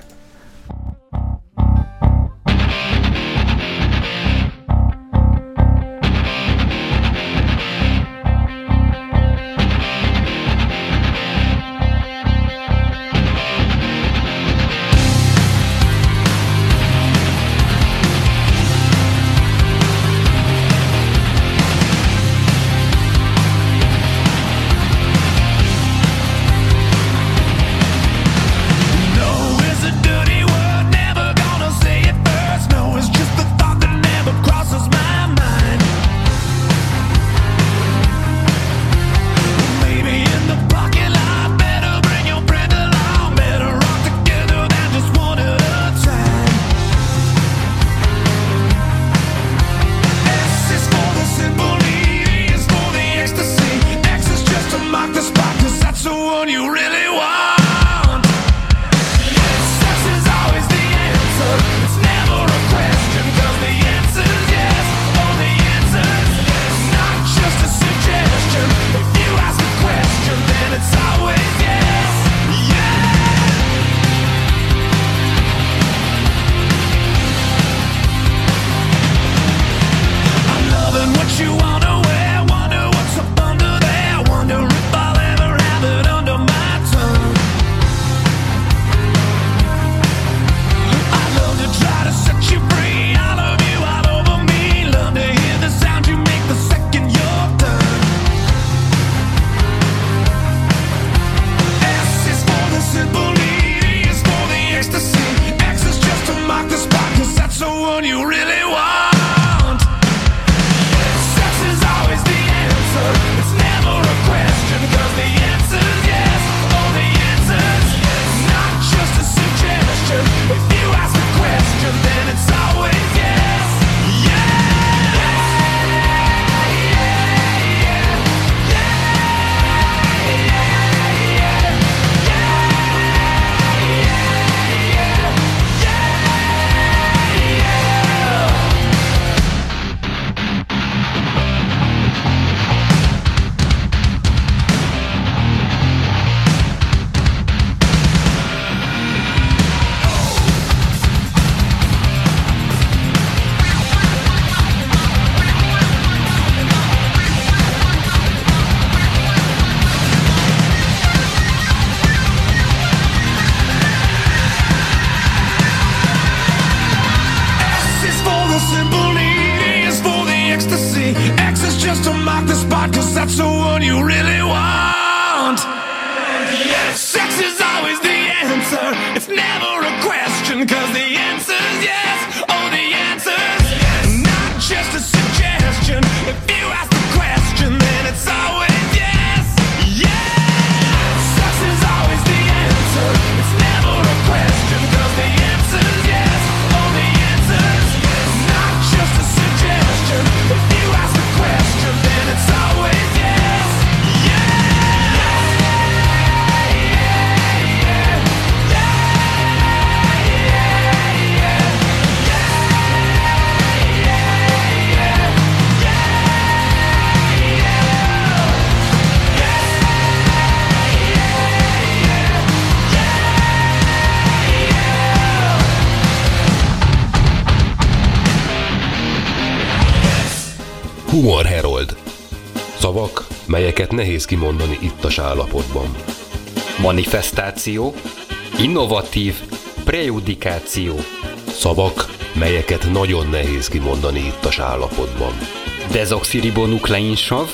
Nehéz kimondani ittas állapotban. Manifestáció, innovatív, prejudikáció. Szavak, melyeket nagyon nehéz kimondani ittas állapotban. Dezoxiribonukleinsav,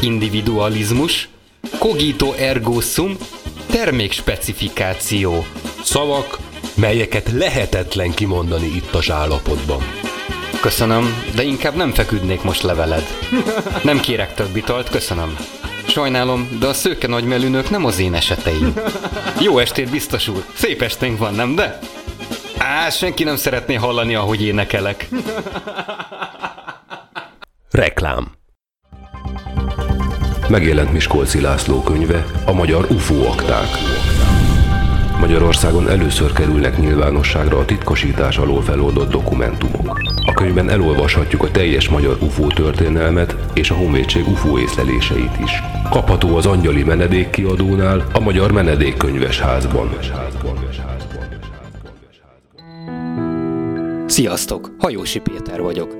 individualizmus, cogito ergo sum, termékspecifikáció. Szavak, melyeket lehetetlen kimondani ittas állapotban. Köszönöm, de inkább nem feküdnék most leveled. Nem kérek több italt, köszönöm. Sajnálom, de a szőke nagymelűnök nem az én eseteim. Jó estét, biztos úr. Szép esténk van, nem de? Á, senki nem szeretné hallani, ahogy énekelek. Reklám Megjelent Miskolci László könyve, a magyar UFO akták. Magyarországon először kerülnek nyilvánosságra a titkosítás alól feloldott dokumentumok. A könyvben elolvashatjuk a teljes magyar UFO történelmet és a honvédség UFO észleléseit is. Kapható az Angyali Menedék kiadónál, a Magyar Menedékkönyves házban. Sziasztok! Hajósi Péter vagyok.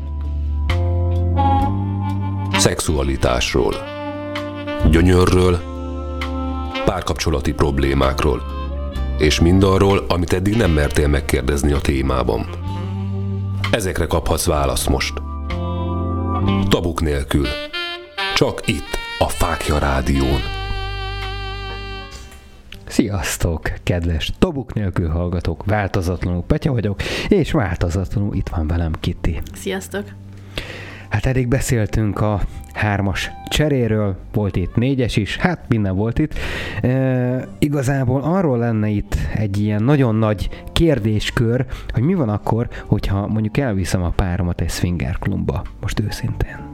szexualitásról, gyönyörről, párkapcsolati problémákról, és mindarról, amit eddig nem mertél megkérdezni a témában. Ezekre kaphatsz választ most. Tabuk nélkül. Csak itt, a Fákja Rádión. Sziasztok, kedves Tabuk nélkül hallgatók, változatlanul Petya vagyok, és változatlanul itt van velem Kitty. Sziasztok! Hát eddig beszéltünk a hármas cseréről, volt itt négyes is, hát minden volt itt. E, igazából arról lenne itt egy ilyen nagyon nagy kérdéskör, hogy mi van akkor, hogyha mondjuk elviszem a páromat egy swinger klubba, most őszintén.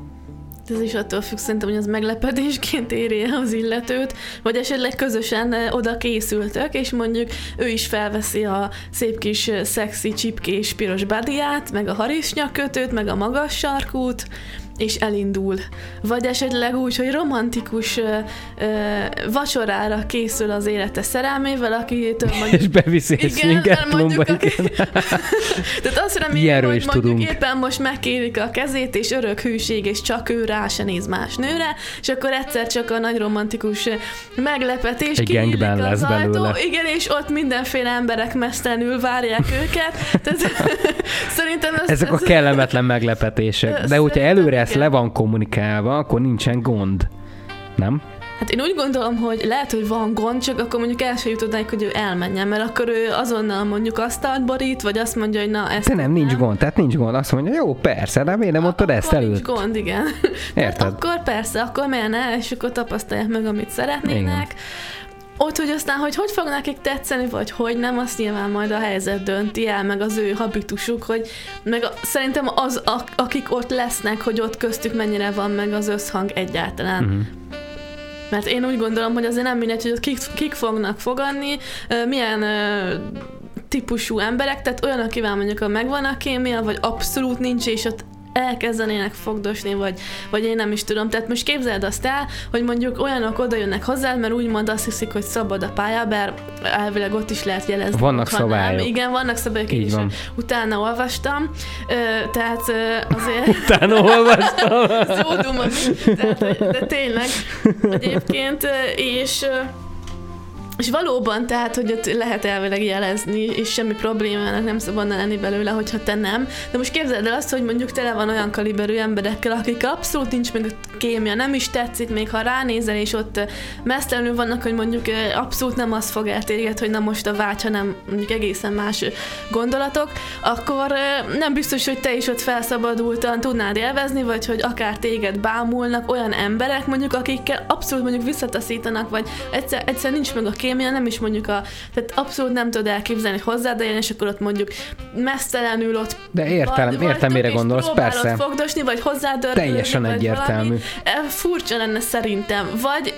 Ez is attól függ szerintem, hogy az meglepetésként éri az illetőt, vagy esetleg közösen oda készültök, és mondjuk ő is felveszi a szép kis szexi csipkés piros badiát, meg a harisnyakötőt, meg a magas sarkút, és elindul. Vagy esetleg úgy, hogy romantikus ö, ö, vacsorára készül az élete szerelmével, akitől mondjuk... És beviszi igen, mondjuk, aki... Tehát azt remélem, hogy mondjuk tudunk. éppen most megkérik a kezét, és örök hűség, és csak ő rá se néz más nőre, és akkor egyszer csak a nagy romantikus meglepetés egy gangben lesz ajtó, belőle. Igen, és ott mindenféle emberek mesztelenül várják őket. Tehát, szerintem ez, Ezek ez, a kellemetlen meglepetések. De hogyha előre ez le van kommunikálva, akkor nincsen gond. Nem? Hát én úgy gondolom, hogy lehet, hogy van gond, csak akkor mondjuk el sem jutod hogy ő elmenjen, mert akkor ő azonnal mondjuk azt borít, vagy azt mondja, hogy na ezt. De nem, nincs gond, tehát nincs gond. Azt mondja, jó, persze, de miért nem mondtad ezt előtt? Nincs gond, igen. Érted? akkor persze, akkor miért ne, és akkor tapasztalják meg, amit szeretnének. Igen. Ott, hogy aztán, hogy hogy fog nekik tetszeni, vagy hogy nem, azt nyilván majd a helyzet dönti el, meg az ő habitusuk, hogy meg a, szerintem az, a, akik ott lesznek, hogy ott köztük mennyire van meg az összhang egyáltalán. Uh-huh. Mert én úgy gondolom, hogy azért nem mindegy, hogy ott kik, kik fognak fogadni, milyen típusú emberek, tehát olyan, akivel mondjuk a megvan a kémia, vagy abszolút nincs, és ott elkezdenének fogdosni, vagy, vagy én nem is tudom. Tehát most képzeld azt el, hogy mondjuk olyanok oda jönnek hozzá, mert úgymond azt hiszik, hogy szabad a pálya, bár elvileg ott is lehet jelezni. Vannak szabályok. Igen, vannak szabályok, Így van. utána olvastam, tehát azért... utána olvastam. Duma, tehát, de tényleg egyébként, és és valóban, tehát, hogy ott lehet elvileg jelezni, és semmi problémának nem szabadna lenni belőle, hogyha te nem. De most képzeld el azt, hogy mondjuk tele van olyan kaliberű emberekkel, akik abszolút nincs meg a kémia, nem is tetszik, még ha ránézel, és ott mesztelenül vannak, hogy mondjuk abszolút nem az fog el téged, hogy na most a vágy, hanem mondjuk egészen más gondolatok, akkor nem biztos, hogy te is ott felszabadultan tudnád élvezni, vagy hogy akár téged bámulnak olyan emberek, mondjuk, akikkel abszolút mondjuk visszataszítanak, vagy egyszer, egyszer nincs meg a kémia, kémia, nem is mondjuk a, tehát abszolút nem tudod elképzelni, hogy hozzád jön, és akkor ott mondjuk mesztelenül ott De értem, értem, mire gondolsz, persze. fogdosni, vagy hozzád Teljesen vagy egyértelmű. Valami. E, furcsa lenne szerintem. Vagy,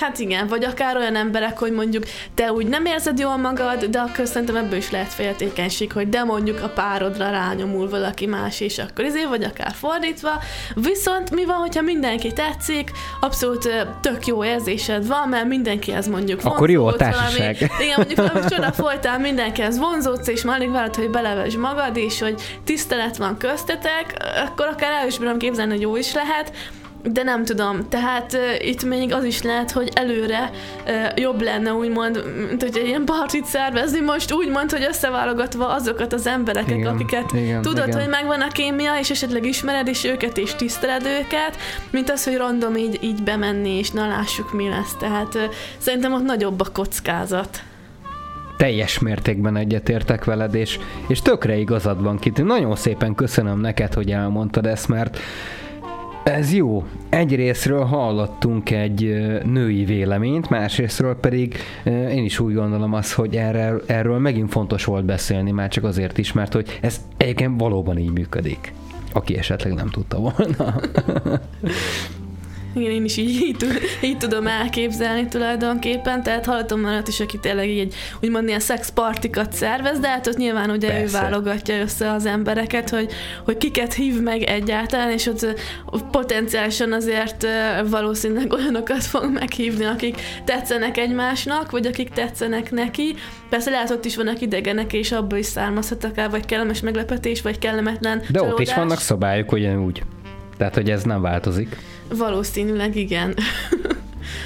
hát igen, vagy akár olyan emberek, hogy mondjuk te úgy nem érzed jól magad, de akkor szerintem ebből is lehet féltékenység, hogy de mondjuk a párodra rányomul valaki más, és akkor izé, vagy akár fordítva. Viszont mi van, hogyha mindenki tetszik, abszolút tök jó érzésed van, mert mindenki ez mondjuk Akkor jó a társaság. Valami, igen, mondjuk valami csoda folytál mindenkihez vonzódsz, és már alig várod, hogy belevesd magad, és hogy tisztelet van köztetek, akkor akár el is bírom képzelni, hogy jó is lehet, de nem tudom, tehát uh, itt még az is lehet, hogy előre uh, jobb lenne úgymond, mint hogy egy ilyen partit szervezni most úgymond, hogy összeválogatva azokat az embereket, Igen, akiket igen, tudod, igen. hogy megvan a kémia, és esetleg ismered is őket, és tiszteled őket, mint az, hogy random így, így bemenni, és na lássuk mi lesz. Tehát uh, szerintem ott nagyobb a kockázat. teljes mértékben egyetértek veled, és, és tökre igazad van, Kitty. Nagyon szépen köszönöm neked, hogy elmondtad ezt, mert ez jó. Egyrésztről hallottunk egy női véleményt, másrésztről pedig én is úgy gondolom azt, hogy erről, erről megint fontos volt beszélni, már csak azért is, mert hogy ez egyébként valóban így működik. Aki esetleg nem tudta volna. Igen, én is így, így, így tudom elképzelni tulajdonképpen, tehát hallottam olyat is, aki tényleg így, úgymond ilyen szexpartikat szervez, de hát ott nyilván ugye ő Persze. válogatja össze az embereket, hogy, hogy kiket hív meg egyáltalán, és ott, potenciálisan azért valószínűleg olyanokat fog meghívni, akik tetszenek egymásnak, vagy akik tetszenek neki. Persze lehet ott is vannak idegenek, és abból is származhat akár, vagy kellemes meglepetés, vagy kellemetlen De ott is csalódás. vannak szabályok ugyanúgy. Tehát, hogy ez nem változik. Valószínűleg igen.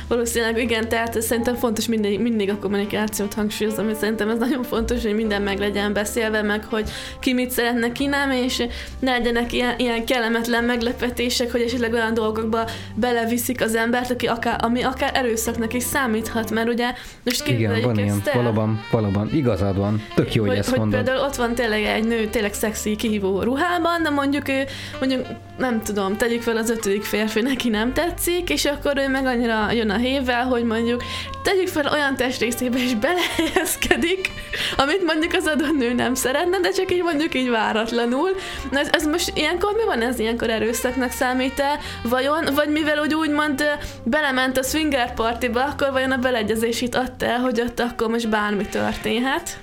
Valószínűleg igen, tehát szerintem fontos mindig, mindig a kommunikációt hangsúlyozom, és szerintem ez nagyon fontos, hogy minden meg legyen beszélve, meg hogy ki mit szeretne, ki nem, és ne legyenek ilyen, ilyen kellemetlen meglepetések, hogy esetleg olyan dolgokba beleviszik az embert, aki akár, ami akár erőszaknak is számíthat, mert ugye most Igen, van ilyen. el, Valóban, valóban. Igazad van. Tök jó, hogy, hogy, ezt hogy mondod. például ott van tényleg egy nő, tényleg szexi, kihívó ruhában, de mondjuk ő, mondjuk nem tudom, tegyük fel az ötödik férfi, neki nem tetszik, és akkor ő meg annyira jön a hévvel, hogy mondjuk tegyük fel olyan testrészébe is belehelyezkedik, amit mondjuk az adott nő nem szeretne, de csak így mondjuk így váratlanul. Na ez, ez most ilyenkor mi van ez ilyenkor erőszaknak számít-e? Vajon, vagy mivel úgy úgymond belement a swinger partiba, akkor vajon a beleegyezés itt adta el, hogy ott akkor most bármi történhet?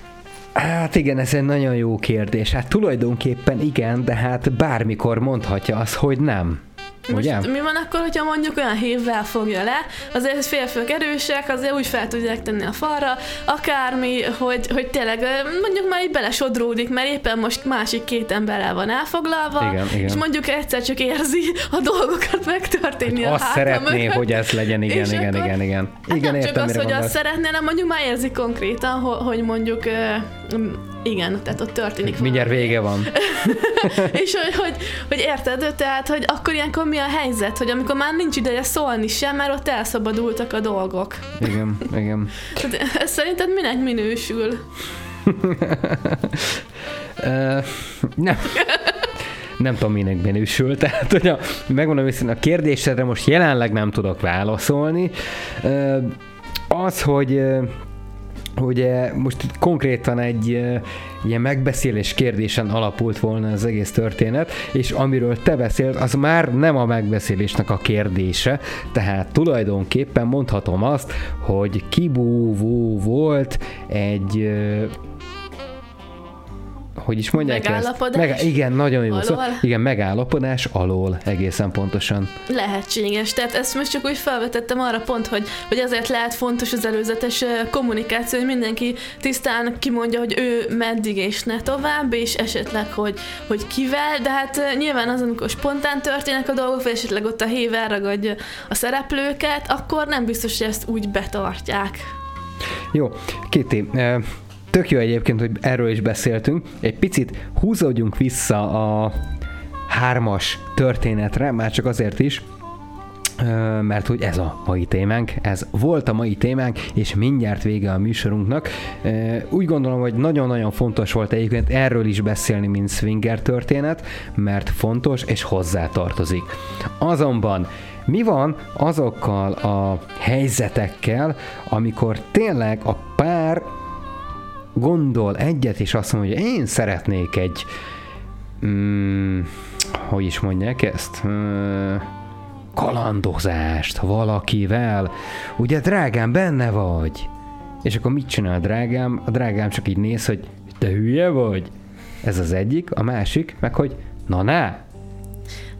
Hát igen, ez egy nagyon jó kérdés. Hát tulajdonképpen igen, de hát bármikor mondhatja azt, hogy nem. Ugye? Most mi van akkor, hogyha mondjuk olyan hévvel fogja le, azért férfiak erősek, azért úgy fel tudják tenni a falra, akármi, hogy, hogy tényleg mondjuk már így belesodródik, mert éppen most másik két emberrel van elfoglalva, Igen, igen. és mondjuk egyszer csak érzi a dolgokat megtörténni a Azt szeretné, mögött. hogy ez legyen, igen, És igen, akkor- igen, igen. Hát igen, nem értem, csak az, hogy azt szeretné, hanem mondjuk már érzi konkrétan, ho- hogy mondjuk igen, tehát ott történik Mindjárt valami. vége van. És hogy, hogy, hogy érted, tehát, hogy akkor ilyenkor mi a helyzet, hogy amikor már nincs ideje szólni sem, mert ott elszabadultak a dolgok. Igen, igen. Tehát szerinted minek minősül? Ö, nem. Nem tudom, minek minősül. Tehát, hogy a, megmondom őszintén, a kérdésedre most jelenleg nem tudok válaszolni. Az, hogy hogy most konkrétan egy ilyen megbeszélés kérdésen alapult volna az egész történet, és amiről te beszélt, az már nem a megbeszélésnek a kérdése, tehát tulajdonképpen mondhatom azt, hogy kibúvó volt egy hogy is mondják Megállapodás? ezt? igen, nagyon jó szó. Igen, megállapodás alól egészen pontosan. Lehetséges. Tehát ezt most csak úgy felvetettem arra pont, hogy, hogy ezért lehet fontos az előzetes kommunikáció, hogy mindenki tisztán kimondja, hogy ő meddig és ne tovább, és esetleg, hogy, hogy kivel, de hát nyilván az, amikor spontán történnek a dolgok, vagy esetleg ott a hév elragadja a szereplőket, akkor nem biztos, hogy ezt úgy betartják. Jó, Kitty, eh, tök jó egyébként, hogy erről is beszéltünk. Egy picit húzódjunk vissza a hármas történetre, már csak azért is, mert hogy ez a mai témánk, ez volt a mai témánk, és mindjárt vége a műsorunknak. Úgy gondolom, hogy nagyon-nagyon fontos volt egyébként erről is beszélni, mint swinger történet, mert fontos és hozzátartozik. Azonban mi van azokkal a helyzetekkel, amikor tényleg a pár gondol egyet, és azt mondja, hogy én szeretnék egy mm, hogy is mondják ezt? Mm, kalandozást valakivel. Ugye, drágám, benne vagy? És akkor mit csinál drágám? A drágám csak így néz, hogy te hülye vagy? Ez az egyik, a másik, meg hogy na na,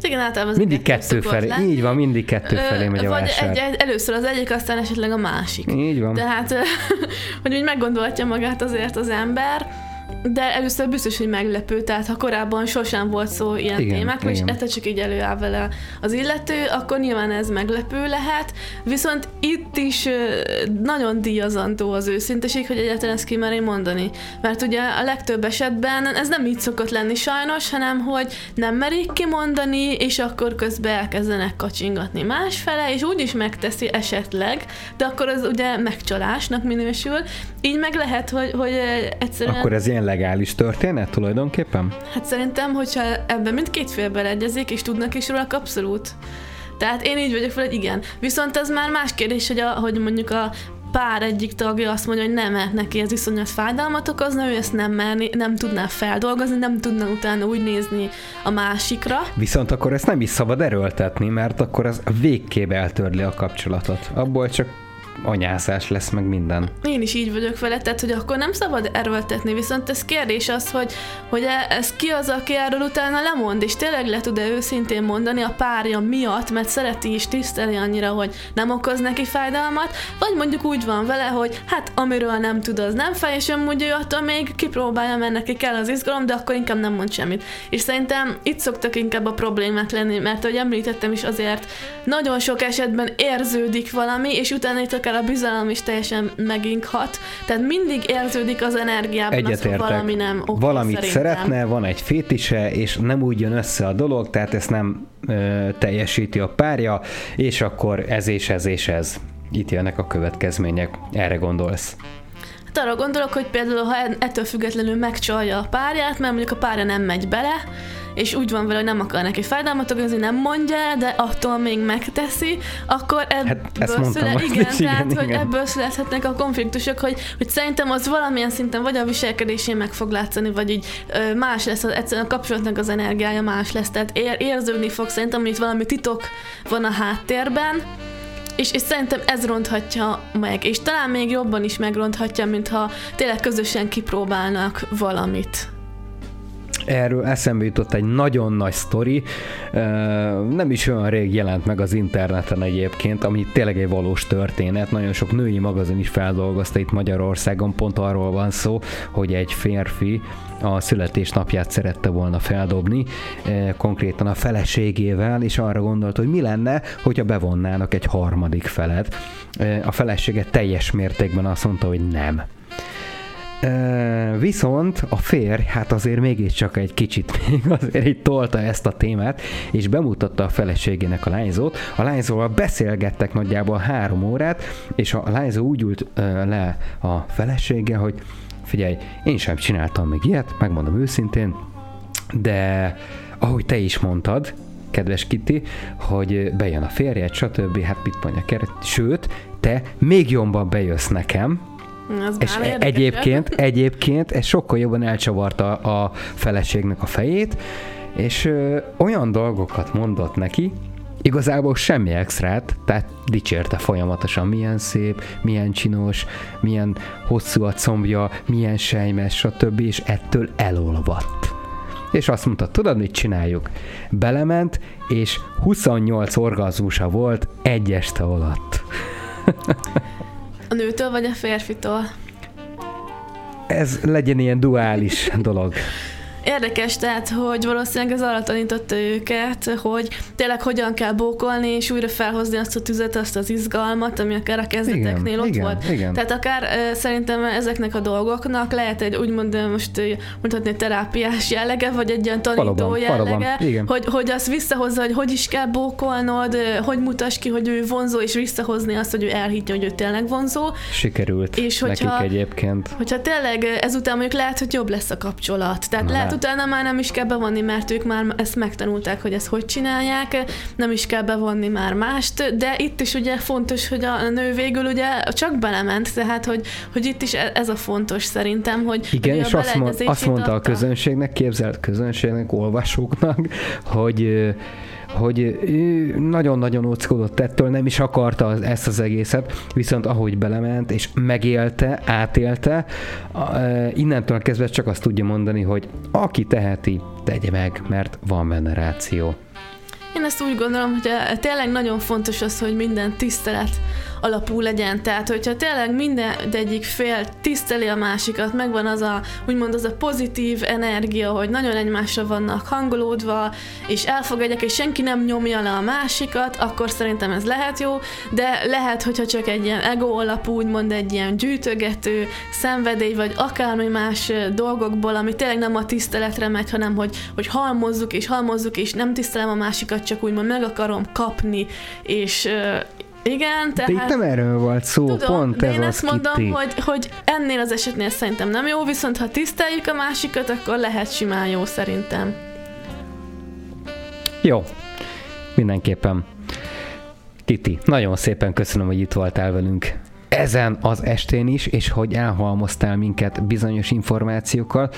Igen, általában mindig kettő felé, lenni. így van, mindig kettő felé megy a vásár. egy, egy, először az egyik, aztán esetleg a másik. Így van. Tehát, hogy úgy meggondolhatja magát azért az ember, de először biztos, hogy meglepő, tehát ha korábban sosem volt szó ilyen igen, témákról, és egyszer csak így előáll vele az illető, akkor nyilván ez meglepő lehet, viszont itt is nagyon díjazandó az őszinteség, hogy egyáltalán ezt kimeré mondani. Mert ugye a legtöbb esetben ez nem így szokott lenni sajnos, hanem hogy nem merik kimondani, és akkor közben elkezdenek kacsingatni másfele, és úgy is megteszi esetleg, de akkor az ugye megcsalásnak minősül. Így meg lehet, hogy, hogy egyszerűen... Akkor ez ilyen legális történet tulajdonképpen? Hát szerintem, hogyha ebben mindkét fél beleegyezik, és tudnak is róla, abszolút. Tehát én így vagyok fel, hogy igen. Viszont ez már más kérdés, hogy, a, hogy mondjuk a pár egyik tagja azt mondja, hogy nem, mert neki ez iszonyat fájdalmat okozna, ő ezt nem merni, nem tudná feldolgozni, nem tudna utána úgy nézni a másikra. Viszont akkor ezt nem is szabad erőltetni, mert akkor az végképp eltörli a kapcsolatot. Abból csak anyászás lesz, meg minden. Én is így vagyok vele, tehát hogy akkor nem szabad erőltetni, viszont ez kérdés az, hogy, hogy e, ez ki az, aki erről utána lemond, és tényleg le tud-e őszintén mondani a párja miatt, mert szereti és tiszteli annyira, hogy nem okoz neki fájdalmat, vagy mondjuk úgy van vele, hogy hát amiről nem tud, az nem fáj, és amúgy ő attól még kipróbálja, mert neki kell az izgalom, de akkor inkább nem mond semmit. És szerintem itt szoktak inkább a problémák lenni, mert ahogy említettem is azért nagyon sok esetben érződik valami, és utána itt akár a bizalom is teljesen meginkhat. Tehát mindig érződik az energiában az, hogy valami nem oké, Valamit szerintem. szeretne, van egy fétise, és nem úgy jön össze a dolog, tehát ezt nem ö, teljesíti a párja, és akkor ez és ez és ez. Itt jönnek a következmények. Erre gondolsz? Hát arra gondolok, hogy például, ha ettől függetlenül megcsalja a párját, mert mondjuk a párja nem megy bele, és úgy van vele, hogy nem akar neki fájdalmat okozni, nem mondja el, de attól még megteszi, akkor ebből hát szület, igen, igen, tehát, igen. hogy ebből születhetnek a konfliktusok, hogy, hogy szerintem az valamilyen szinten vagy a viselkedésén meg fog látszani, vagy így más lesz, az, egyszerűen a kapcsolatnak az energiája más lesz, tehát ér, érződni fog szerintem, hogy itt valami titok van a háttérben, és, és szerintem ez ronthatja meg, és talán még jobban is megronthatja, mintha tényleg közösen kipróbálnak valamit erről eszembe jutott egy nagyon nagy sztori, nem is olyan rég jelent meg az interneten egyébként, ami tényleg egy valós történet, nagyon sok női magazin is feldolgozta itt Magyarországon, pont arról van szó, hogy egy férfi a születésnapját szerette volna feldobni, konkrétan a feleségével, és arra gondolt, hogy mi lenne, hogyha bevonnának egy harmadik felet. A felesége teljes mértékben azt mondta, hogy nem viszont a férj, hát azért mégiscsak egy kicsit még azért így tolta ezt a témát, és bemutatta a feleségének a lányzót. A lányzóval beszélgettek nagyjából három órát, és a lányzó úgy ült le a felesége, hogy figyelj, én sem csináltam még ilyet, megmondom őszintén, de ahogy te is mondtad, kedves Kitty, hogy bejön a férjed, stb. Hát mit mondja, sőt, te még jobban bejössz nekem, az és e- egyébként, egyébként ez sokkal jobban elcsavarta a feleségnek a fejét, és ö, olyan dolgokat mondott neki, igazából semmi extrát, tehát dicsérte folyamatosan, milyen szép, milyen csinos, milyen hosszú a combja, milyen sejmes, stb. és ettől elolvadt. És azt mondta, tudod, mit csináljuk? Belement, és 28 orgazmusa volt egy este alatt. A nőtől vagy a férfitől? Ez legyen ilyen duális dolog. Érdekes, tehát, hogy valószínűleg ez arra tanította őket, hogy tényleg hogyan kell bókolni, és újra felhozni azt a tüzet, azt az izgalmat, ami akár a kezdeteknél igen, ott igen, volt. Igen. Tehát akár szerintem ezeknek a dolgoknak lehet egy úgymond most mondhatni terápiás jellege, vagy egy ilyen tanító valóban, jellege, valóban, hogy, hogy azt visszahozza, hogy hogy is kell bókolnod, hogy mutas ki, hogy ő vonzó, és visszahozni azt, hogy ő elhiggye, hogy ő tényleg vonzó. Sikerült és hogyha, nekik egyébként. Hogyha tényleg ezután mondjuk lehet, hogy jobb lesz a kapcsolat. Tehát Na, lehet hát utána már nem is kell bevonni, mert ők már ezt megtanulták, hogy ezt hogy csinálják, nem is kell bevonni már mást, de itt is ugye fontos, hogy a nő végül ugye csak belement, tehát hogy, hogy itt is e- ez a fontos szerintem, hogy Igen, és azt, mond, azt mondta a közönségnek, képzelt közönségnek, olvasóknak, hogy hogy ő nagyon-nagyon óckodott ettől, nem is akarta az, ezt az egészet, viszont ahogy belement és megélte, átélte, innentől kezdve csak azt tudja mondani, hogy aki teheti, tegye meg, mert van benne ráció. Én ezt úgy gondolom, hogy eh, tényleg nagyon fontos az, hogy minden tisztelet alapú legyen. Tehát, hogyha tényleg minden egyik fél tiszteli a másikat, megvan az a, úgymond az a pozitív energia, hogy nagyon egymásra vannak hangolódva, és elfogadják, és senki nem nyomja le a másikat, akkor szerintem ez lehet jó, de lehet, hogyha csak egy ilyen ego alapú, úgymond egy ilyen gyűjtögető szenvedély, vagy akármi más dolgokból, ami tényleg nem a tiszteletre megy, hanem hogy, hogy halmozzuk és halmozzuk, és nem tisztelem a másikat, csak úgymond meg akarom kapni, és igen, tehát... De itt nem erről volt szó, tudom, pont de ez én az ezt mondom, Kitty. hogy, hogy ennél az esetnél szerintem nem jó, viszont ha tiszteljük a másikat, akkor lehet simán jó szerintem. Jó, mindenképpen. Titi, nagyon szépen köszönöm, hogy itt voltál velünk ezen az estén is, és hogy elhalmoztál minket bizonyos információkkal.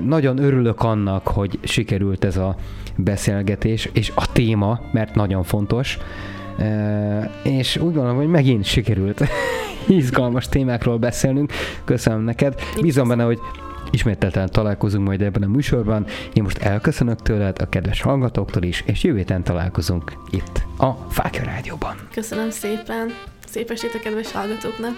Nagyon örülök annak, hogy sikerült ez a beszélgetés, és a téma, mert nagyon fontos. És úgy gondolom, hogy megint sikerült izgalmas témákról beszélnünk. Köszönöm neked. Bízom benne, hogy Ismételten találkozunk majd ebben a műsorban. Én most elköszönök tőled, a kedves hallgatóktól is, és jövő héten találkozunk itt a Fákja Rádióban. Köszönöm szépen. Szép estét a kedves hallgatóknak.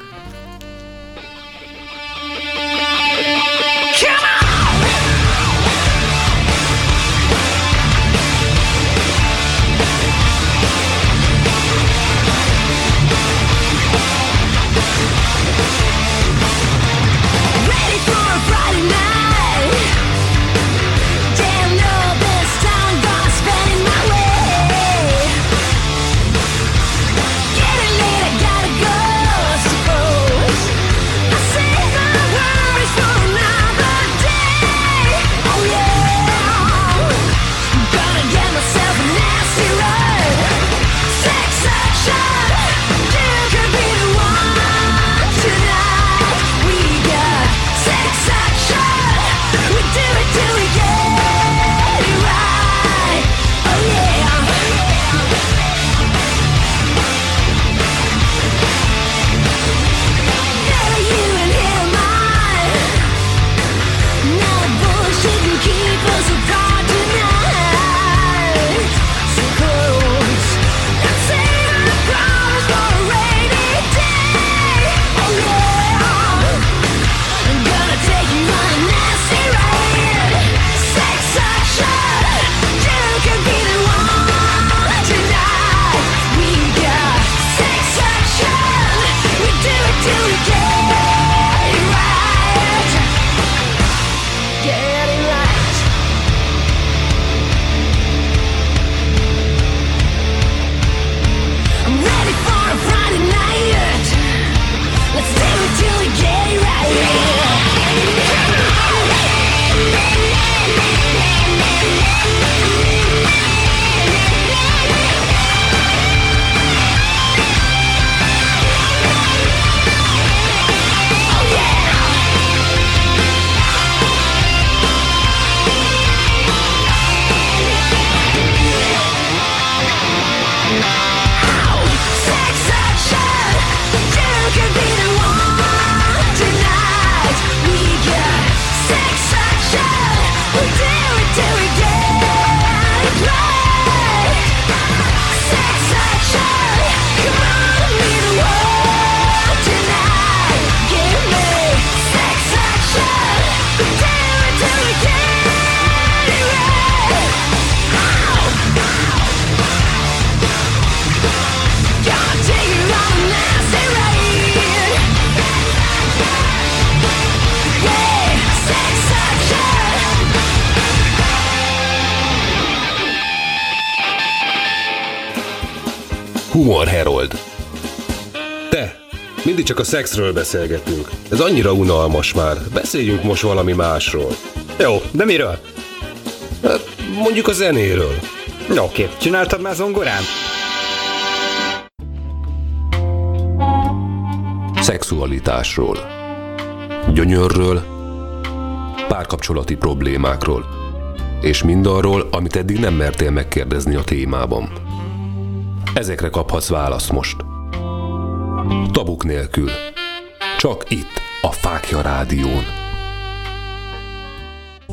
Szexről beszélgetünk. Ez annyira unalmas már. Beszéljünk most valami másról. Jó, de miről? Hát, mondjuk a zenéről. Oké, csináltad már zongorán? Szexualitásról. Gyönyörről. Párkapcsolati problémákról. És mindarról, amit eddig nem mertél megkérdezni a témában. Ezekre kaphatsz választ most. Tabuk nélkül. Csak itt, a Fákja Rádión.